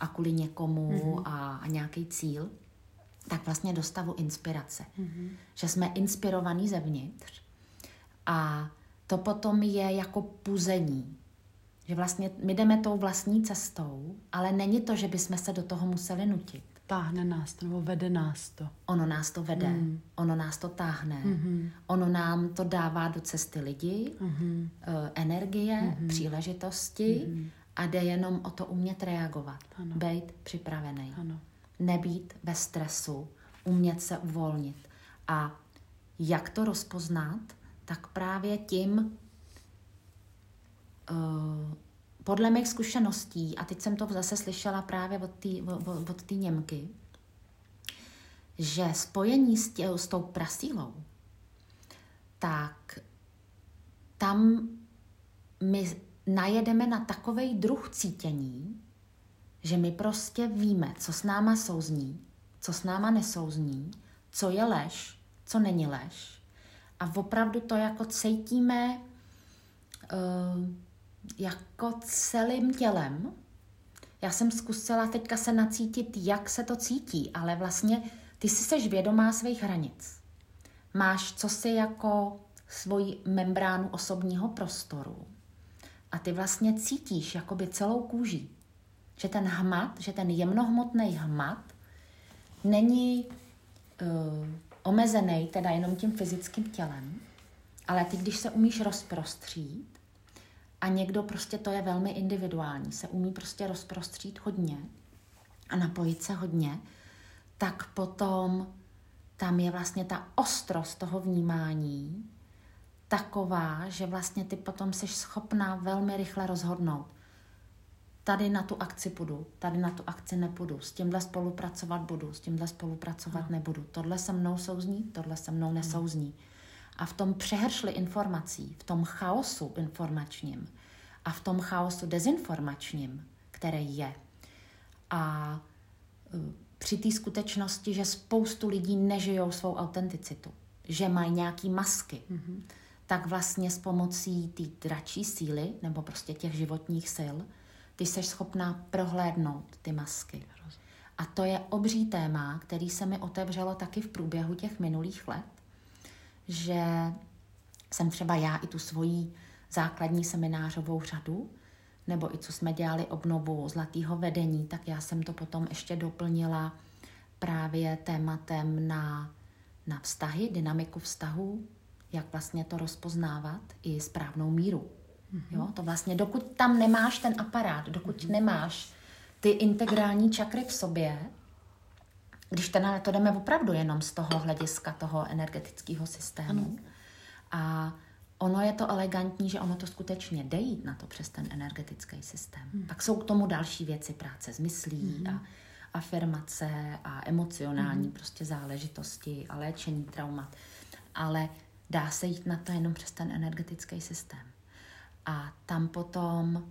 a kvůli někomu mm-hmm. a, a nějaký cíl tak vlastně do stavu inspirace. Mm-hmm. Že jsme inspirovaní zevnitř a to potom je jako puzení. Že vlastně my jdeme tou vlastní cestou, ale není to, že bychom se do toho museli nutit. Táhne nás to, nebo vede nás to. Ono nás to vede, mm. ono nás to táhne, mm-hmm. ono nám to dává do cesty lidi, mm-hmm. energie, mm-hmm. příležitosti mm-hmm. a jde jenom o to umět reagovat, ano. být připravený. Ano nebýt ve stresu, umět se uvolnit. A jak to rozpoznat? Tak právě tím, podle mých zkušeností, a teď jsem to zase slyšela právě od té od Němky, že spojení s, tě, s tou prasílou, tak tam my najedeme na takový druh cítění, že my prostě víme, co s náma souzní, co s náma nesouzní, co je lež, co není lež. A opravdu to jako cítíme uh, jako celým tělem. Já jsem zkusila teďka se nacítit, jak se to cítí, ale vlastně ty si seš vědomá svých hranic. Máš co si jako svoji membránu osobního prostoru a ty vlastně cítíš jakoby celou kůží že ten hmat, že ten jemnohmotný hmat není uh, omezený teda jenom tím fyzickým tělem, Ale ty, když se umíš rozprostřít, a někdo prostě to je velmi individuální, se umí prostě rozprostřít hodně a napojit se hodně, tak potom tam je vlastně ta ostrost toho vnímání taková, že vlastně ty potom jsi schopná velmi rychle rozhodnout. Tady na tu akci půjdu, tady na tu akci nepůjdu, s tímhle spolupracovat budu, s tímhle spolupracovat no. nebudu. Tohle se mnou souzní, tohle se mnou nesouzní. A v tom přehršli informací, v tom chaosu informačním a v tom chaosu dezinformačním, který je, a e, při té skutečnosti, že spoustu lidí nežijou svou autenticitu, že mají nějaký masky, mm-hmm. tak vlastně s pomocí té dračí síly nebo prostě těch životních sil, ty jsi schopná prohlédnout ty masky. A to je obří téma, který se mi otevřelo taky v průběhu těch minulých let, že jsem třeba já i tu svoji základní seminářovou řadu, nebo i co jsme dělali obnovu zlatého vedení, tak já jsem to potom ještě doplnila právě tématem na, na vztahy, dynamiku vztahu, jak vlastně to rozpoznávat i správnou míru. Mm-hmm. Jo, to vlastně, dokud tam nemáš ten aparát, dokud mm-hmm. nemáš ty integrální čakry v sobě, když teda to jdeme opravdu jenom z toho hlediska toho energetického systému. Ano. A ono je to elegantní, že ono to skutečně jde jít na to přes ten energetický systém. Hmm. Pak jsou k tomu další věci, práce s myslí hmm. a afirmace a emocionální hmm. prostě záležitosti a léčení traumat. Ale dá se jít na to jenom přes ten energetický systém. A tam potom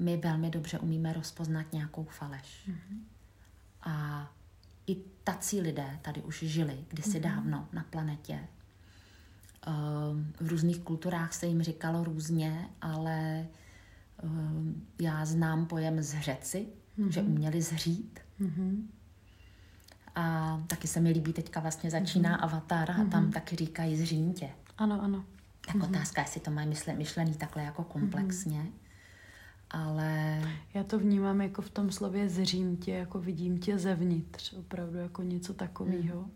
my velmi dobře umíme rozpoznat nějakou faleš. Mm-hmm. A tací lidé tady už žili kdysi mm-hmm. dávno na planetě. Um, v různých kulturách se jim říkalo různě, ale um, já znám pojem zřeci, mm-hmm. že uměli zřít. Mm-hmm. A taky se mi líbí, teďka vlastně začíná mm-hmm. Avatar a mm-hmm. tam taky říkají zřím tě. Ano, ano. Tak mm-hmm. otázka, jestli to mají myšlený takhle jako komplexně. Mm-hmm. Ale... Já to vnímám jako v tom slově zřím tě, jako vidím tě zevnitř, opravdu jako něco takového. Mm.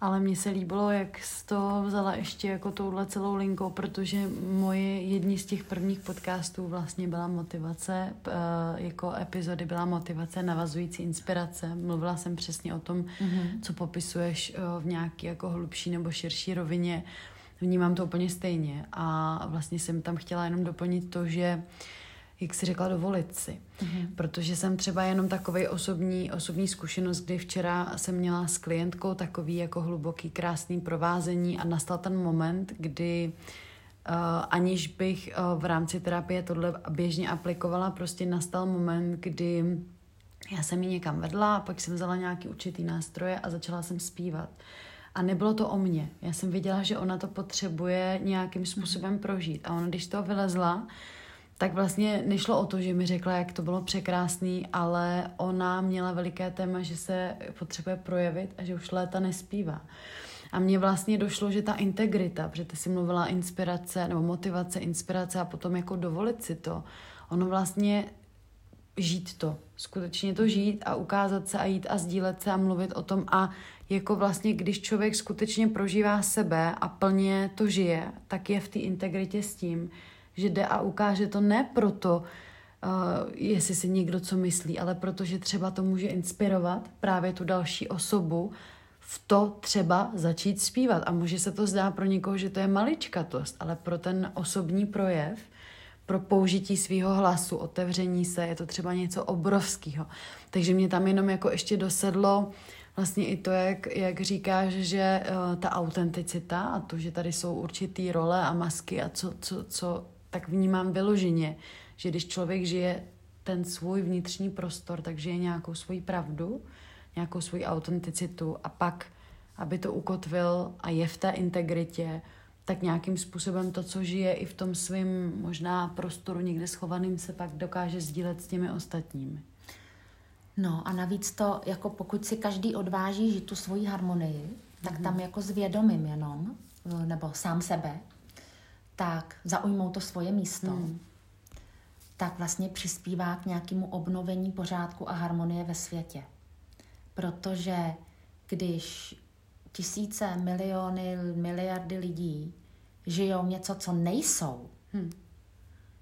Ale mně se líbilo, jak jsi to vzala ještě jako touhle celou linkou, protože moje jední z těch prvních podcastů vlastně byla motivace, eh, jako epizody byla motivace navazující inspirace. Mluvila jsem přesně o tom, mm-hmm. co popisuješ eh, v nějaké jako hlubší nebo širší rovině vnímám to úplně stejně a vlastně jsem tam chtěla jenom doplnit to, že jak si řekla, dovolit si. Mm-hmm. Protože jsem třeba jenom takový osobní, osobní zkušenost, kdy včera jsem měla s klientkou takový jako hluboký, krásný provázení a nastal ten moment, kdy uh, aniž bych uh, v rámci terapie tohle běžně aplikovala, prostě nastal moment, kdy já jsem ji někam vedla, pak jsem vzala nějaký určitý nástroje a začala jsem zpívat. A nebylo to o mně. Já jsem viděla, že ona to potřebuje nějakým způsobem prožít. A ona, když to vylezla, tak vlastně nešlo o to, že mi řekla, jak to bylo překrásný, ale ona měla veliké téma, že se potřebuje projevit a že už léta nespívá. A mně vlastně došlo, že ta integrita, protože ty si mluvila inspirace nebo motivace, inspirace a potom jako dovolit si to, ono vlastně žít to, skutečně to žít a ukázat se a jít a sdílet se a mluvit o tom a jako vlastně, když člověk skutečně prožívá sebe a plně to žije, tak je v té integritě s tím, že jde a ukáže to ne proto, uh, jestli si někdo co myslí, ale protože třeba to může inspirovat právě tu další osobu v to třeba začít zpívat. A může se to zdá pro někoho, že to je maličkatost, ale pro ten osobní projev, pro použití svého hlasu, otevření se, je to třeba něco obrovského. Takže mě tam jenom jako ještě dosedlo vlastně i to, jak, jak říkáš, že uh, ta autenticita a to, že tady jsou určitý role a masky a co, co, co tak vnímám vyloženě, že když člověk žije ten svůj vnitřní prostor, tak žije nějakou svoji pravdu, nějakou svoji autenticitu a pak, aby to ukotvil a je v té integritě, tak nějakým způsobem to, co žije i v tom svém možná prostoru někde schovaným, se pak dokáže sdílet s těmi ostatními. No a navíc to, jako pokud si každý odváží žít tu svoji harmonii, tak mm-hmm. tam jako zvědomím jenom, nebo sám sebe, tak zaujmou to svoje místo, mm. tak vlastně přispívá k nějakému obnovení pořádku a harmonie ve světě. Protože když tisíce, miliony, miliardy lidí žijou něco, co nejsou, hmm.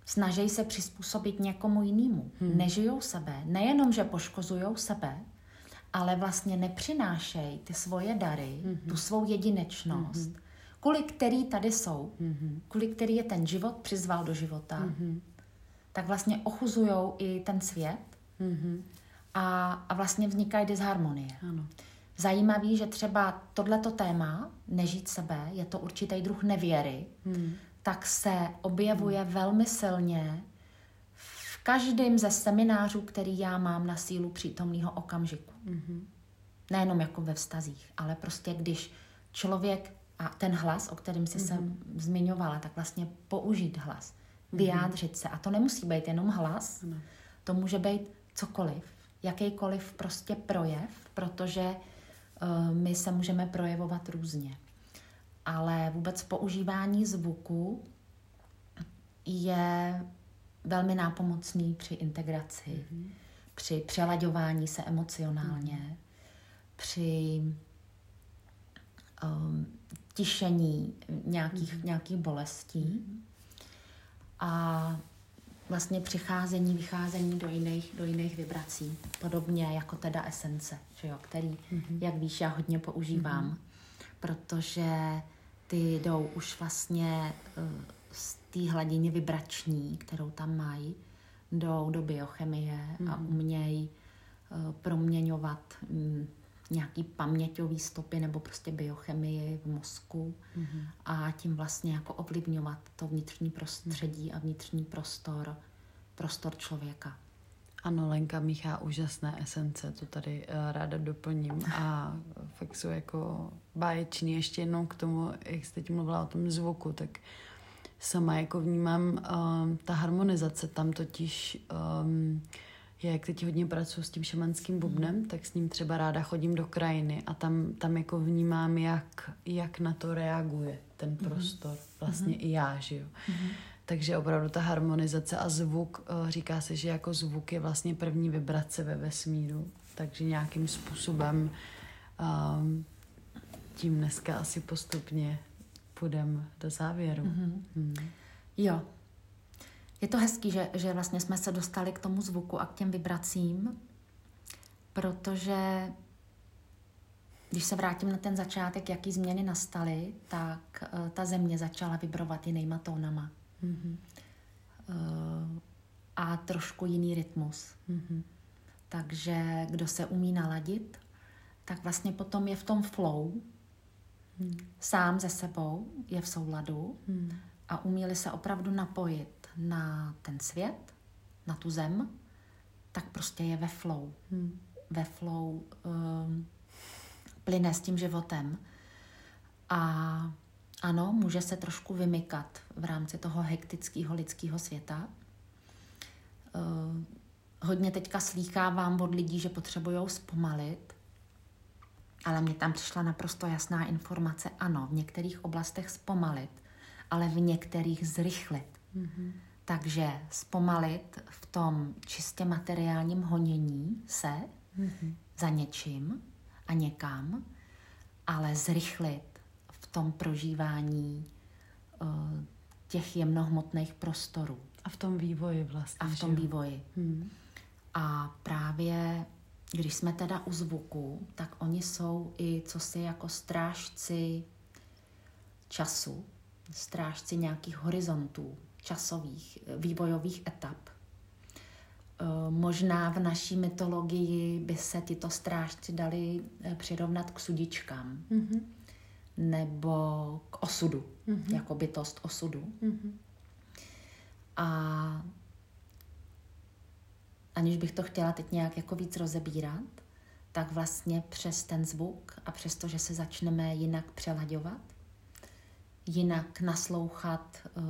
snaží se přizpůsobit někomu jinému, hmm. nežijou sebe, nejenom, že poškozují sebe, ale vlastně nepřinášejí ty svoje dary, hmm. tu svou jedinečnost, hmm. Kvůli který tady jsou, hmm. kvůli který je ten život přizval do života, hmm. tak vlastně ochuzují i ten svět hmm. a, a vlastně vznikají disharmonie. Ano. Zajímavý, že třeba tohleto téma, nežít sebe, je to určitý druh nevěry, hmm. tak se objevuje hmm. velmi silně v každém ze seminářů, který já mám na sílu přítomného okamžiku. Hmm. Nejenom jako ve vztazích, ale prostě když člověk a ten hlas, o kterém si mm-hmm. se zmiňovala, tak vlastně použít hlas, hmm. vyjádřit mm-hmm. se. A to nemusí být jenom hlas, mm. to může být cokoliv, jakýkoliv prostě projev, protože Eh, my se můžeme projevovat různě. Ale vůbec používání zvuku je velmi nápomocný při integraci, mm-hmm. při přelaďování se emocionálně, mm-hmm. při um, tišení nějakých, mm-hmm. nějakých bolestí. Mm-hmm. A vlastně přicházení, vycházení do jiných, do jiných vibrací. Podobně jako teda esence, že jo, který, mm-hmm. jak víš, já hodně používám, mm-hmm. protože ty jdou už vlastně uh, z té hladině vibrační, kterou tam mají, jdou do biochemie mm-hmm. a mhm. umějí uh, proměňovat um, nějaký paměťový stopy nebo prostě biochemii v mozku mm-hmm. a tím vlastně jako ovlivňovat to vnitřní prostředí a vnitřní prostor, prostor člověka. Ano, Lenka míchá úžasné esence, to tady uh, ráda doplním a fakt jsou jako báječný. Ještě jednou k tomu, jak jste teď mluvila o tom zvuku, tak sama jako vnímám uh, ta harmonizace, tam totiž um, já jak teď hodně pracuji s tím šamanským bubnem, mm. tak s ním třeba ráda chodím do krajiny a tam, tam jako vnímám, jak, jak na to reaguje ten mhm. prostor. Vlastně mm. i já, že jo. Mm. Takže opravdu ta harmonizace a zvuk, eh, říká se, že jako zvuk je vlastně první vibrace ve vesmíru, takže nějakým způsobem um, tím dneska asi postupně půjdeme do závěru. Mm-hmm. Hmm. Jo, je to hezký, že, že vlastně jsme se dostali k tomu zvuku a k těm vibracím, protože když se vrátím na ten začátek, jaký změny nastaly, tak uh, ta země začala vibrovat jinýma tónama. Mm-hmm. Uh, a trošku jiný rytmus. Mm-hmm. Takže kdo se umí naladit, tak vlastně potom je v tom flow, mm. sám ze sebou je v souladu mm. a umí se opravdu napojit na ten svět, na tu zem, tak prostě je ve flow. Hmm. Ve flow um, plyne s tím životem. A ano, může se trošku vymykat v rámci toho hektického lidského světa. Uh, hodně teďka slýchávám od lidí, že potřebují zpomalit, ale mně tam přišla naprosto jasná informace, ano, v některých oblastech zpomalit, ale v některých zrychlit. Mm-hmm. Takže zpomalit v tom čistě materiálním honění se mm-hmm. za něčím a někam, ale zrychlit v tom prožívání uh, těch jemnohmotných prostorů. A v tom vývoji vlastně. A v tom že? vývoji. Hmm. A právě když jsme teda u zvuku, tak oni jsou i co si jako strážci času, strážci nějakých horizontů, časových, vývojových etap. Eh, možná v naší mytologii by se tyto strážci dali eh, přirovnat k sudičkám mm-hmm. nebo k osudu, mm-hmm. jako bytost osudu. Mm-hmm. A aniž bych to chtěla teď nějak jako víc rozebírat, tak vlastně přes ten zvuk a přes to, že se začneme jinak přelaďovat, jinak naslouchat uh,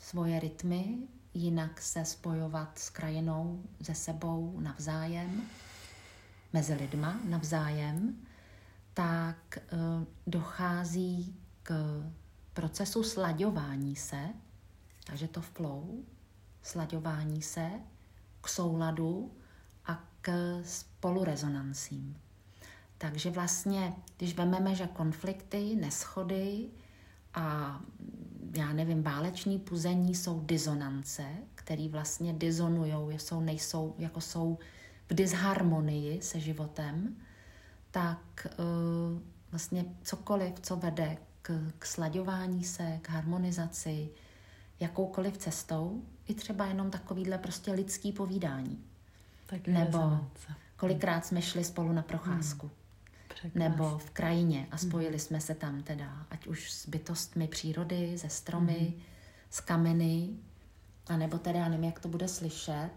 svoje rytmy, jinak se spojovat s krajinou, se sebou navzájem, mezi lidma navzájem, tak e, dochází k procesu slaďování se, takže to flow, slaďování se k souladu a k spolurezonancím. Takže vlastně, když vememe, že konflikty, neschody A já nevím, váleční puzení jsou disonance, které vlastně dizonují, jsou, nejsou, jako jsou v disharmonii se životem, tak uh, vlastně cokoliv, co vede k, k slaďování se, k harmonizaci, jakoukoliv cestou, i třeba jenom takovýhle prostě lidský povídání. Tak Nebo rezonance. kolikrát jsme šli spolu na procházku. Hmm. Hmm. Nebo v krajině a spojili jsme se tam teda, ať už s bytostmi přírody, ze stromy, hmm. s kameny, a nebo teda, nevím, jak to bude slyšet,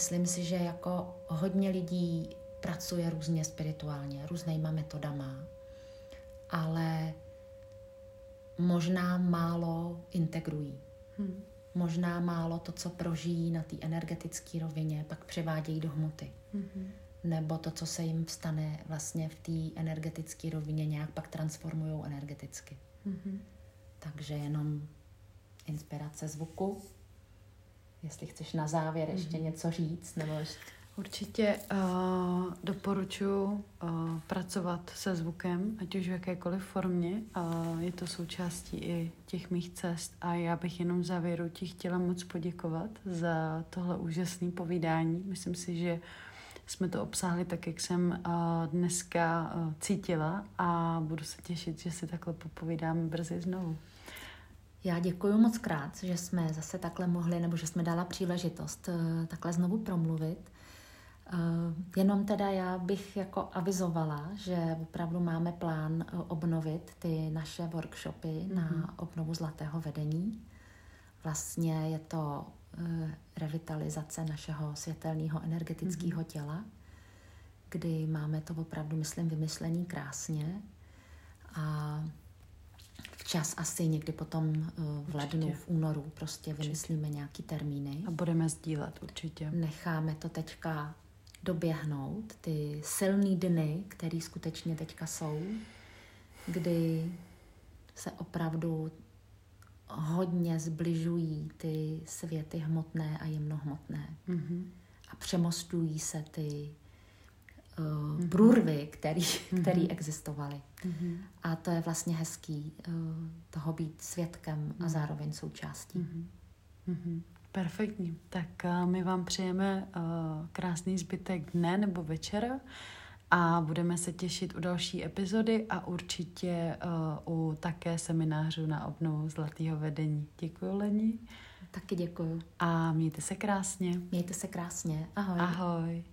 myslím si, že jako hodně lidí pracuje různě spirituálně, různýma metodama, ale možná málo integrují. Hmm. Možná málo to, co prožijí na té energetické rovině, pak převádějí do hmoty. Mm-hmm. Nebo to, co se jim stane vlastně v té energetické rovině, nějak pak transformují energeticky. Mm-hmm. Takže jenom inspirace zvuku. Jestli chceš na závěr ještě Mhm. něco říct, nebo ještě... Určitě uh, doporučuji uh, pracovat se zvukem, ať už v jakékoliv formě. Uh, je to součástí i těch mých cest a já bych jenom v závěru ti chtěla moc poděkovat za tohle úžasné povídání. Myslím si, že jsme to obsáhli tak, jak jsem uh, dneska uh, cítila a budu se těšit, že si takhle popovídáme brzy znovu. Já děkuji moc krát, že jsme zase takhle mohli, nebo že jsme dala příležitost eh, takhle znovu promluvit. Eh, Jenom teda já bych jako avizovala, že opravdu máme plán eh, obnovit ty naše workshopy mm-hmm. na obnovu zlatého vedení. Vlastně je to revitalizace našeho světelného energetického mm-hmm. těla, kdy máme to opravdu, myslím, vymyšlený krásně a včas asi někdy potom eh, v lednu, Určitě. v únoru prostě vymyslíme nějaký termíny. A budeme sdílet určitě. Necháme to teďka doběhnout, ty silné dny, které skutečně teďka jsou, kdy se opravdu hodně zbližují ty světy hmotné a jemnohmotné Mm-hmm. a přemostují se ty uh, průrvy, který, který existovaly. Mm-hmm. A to je vlastně hezký uh, toho být svědkem a zároveň součástí. Mhm. Perfektní. Tak uh, my vám přejeme uh, krásný zbytek dne nebo večera a budeme se těšit u další epizody a určitě uh, u také seminářů na obnovu zlatého vedení. Děkuji, Leni, Taky děkuju. a mějte se krásně. Mějte se krásně. Ahoj. Ahoj.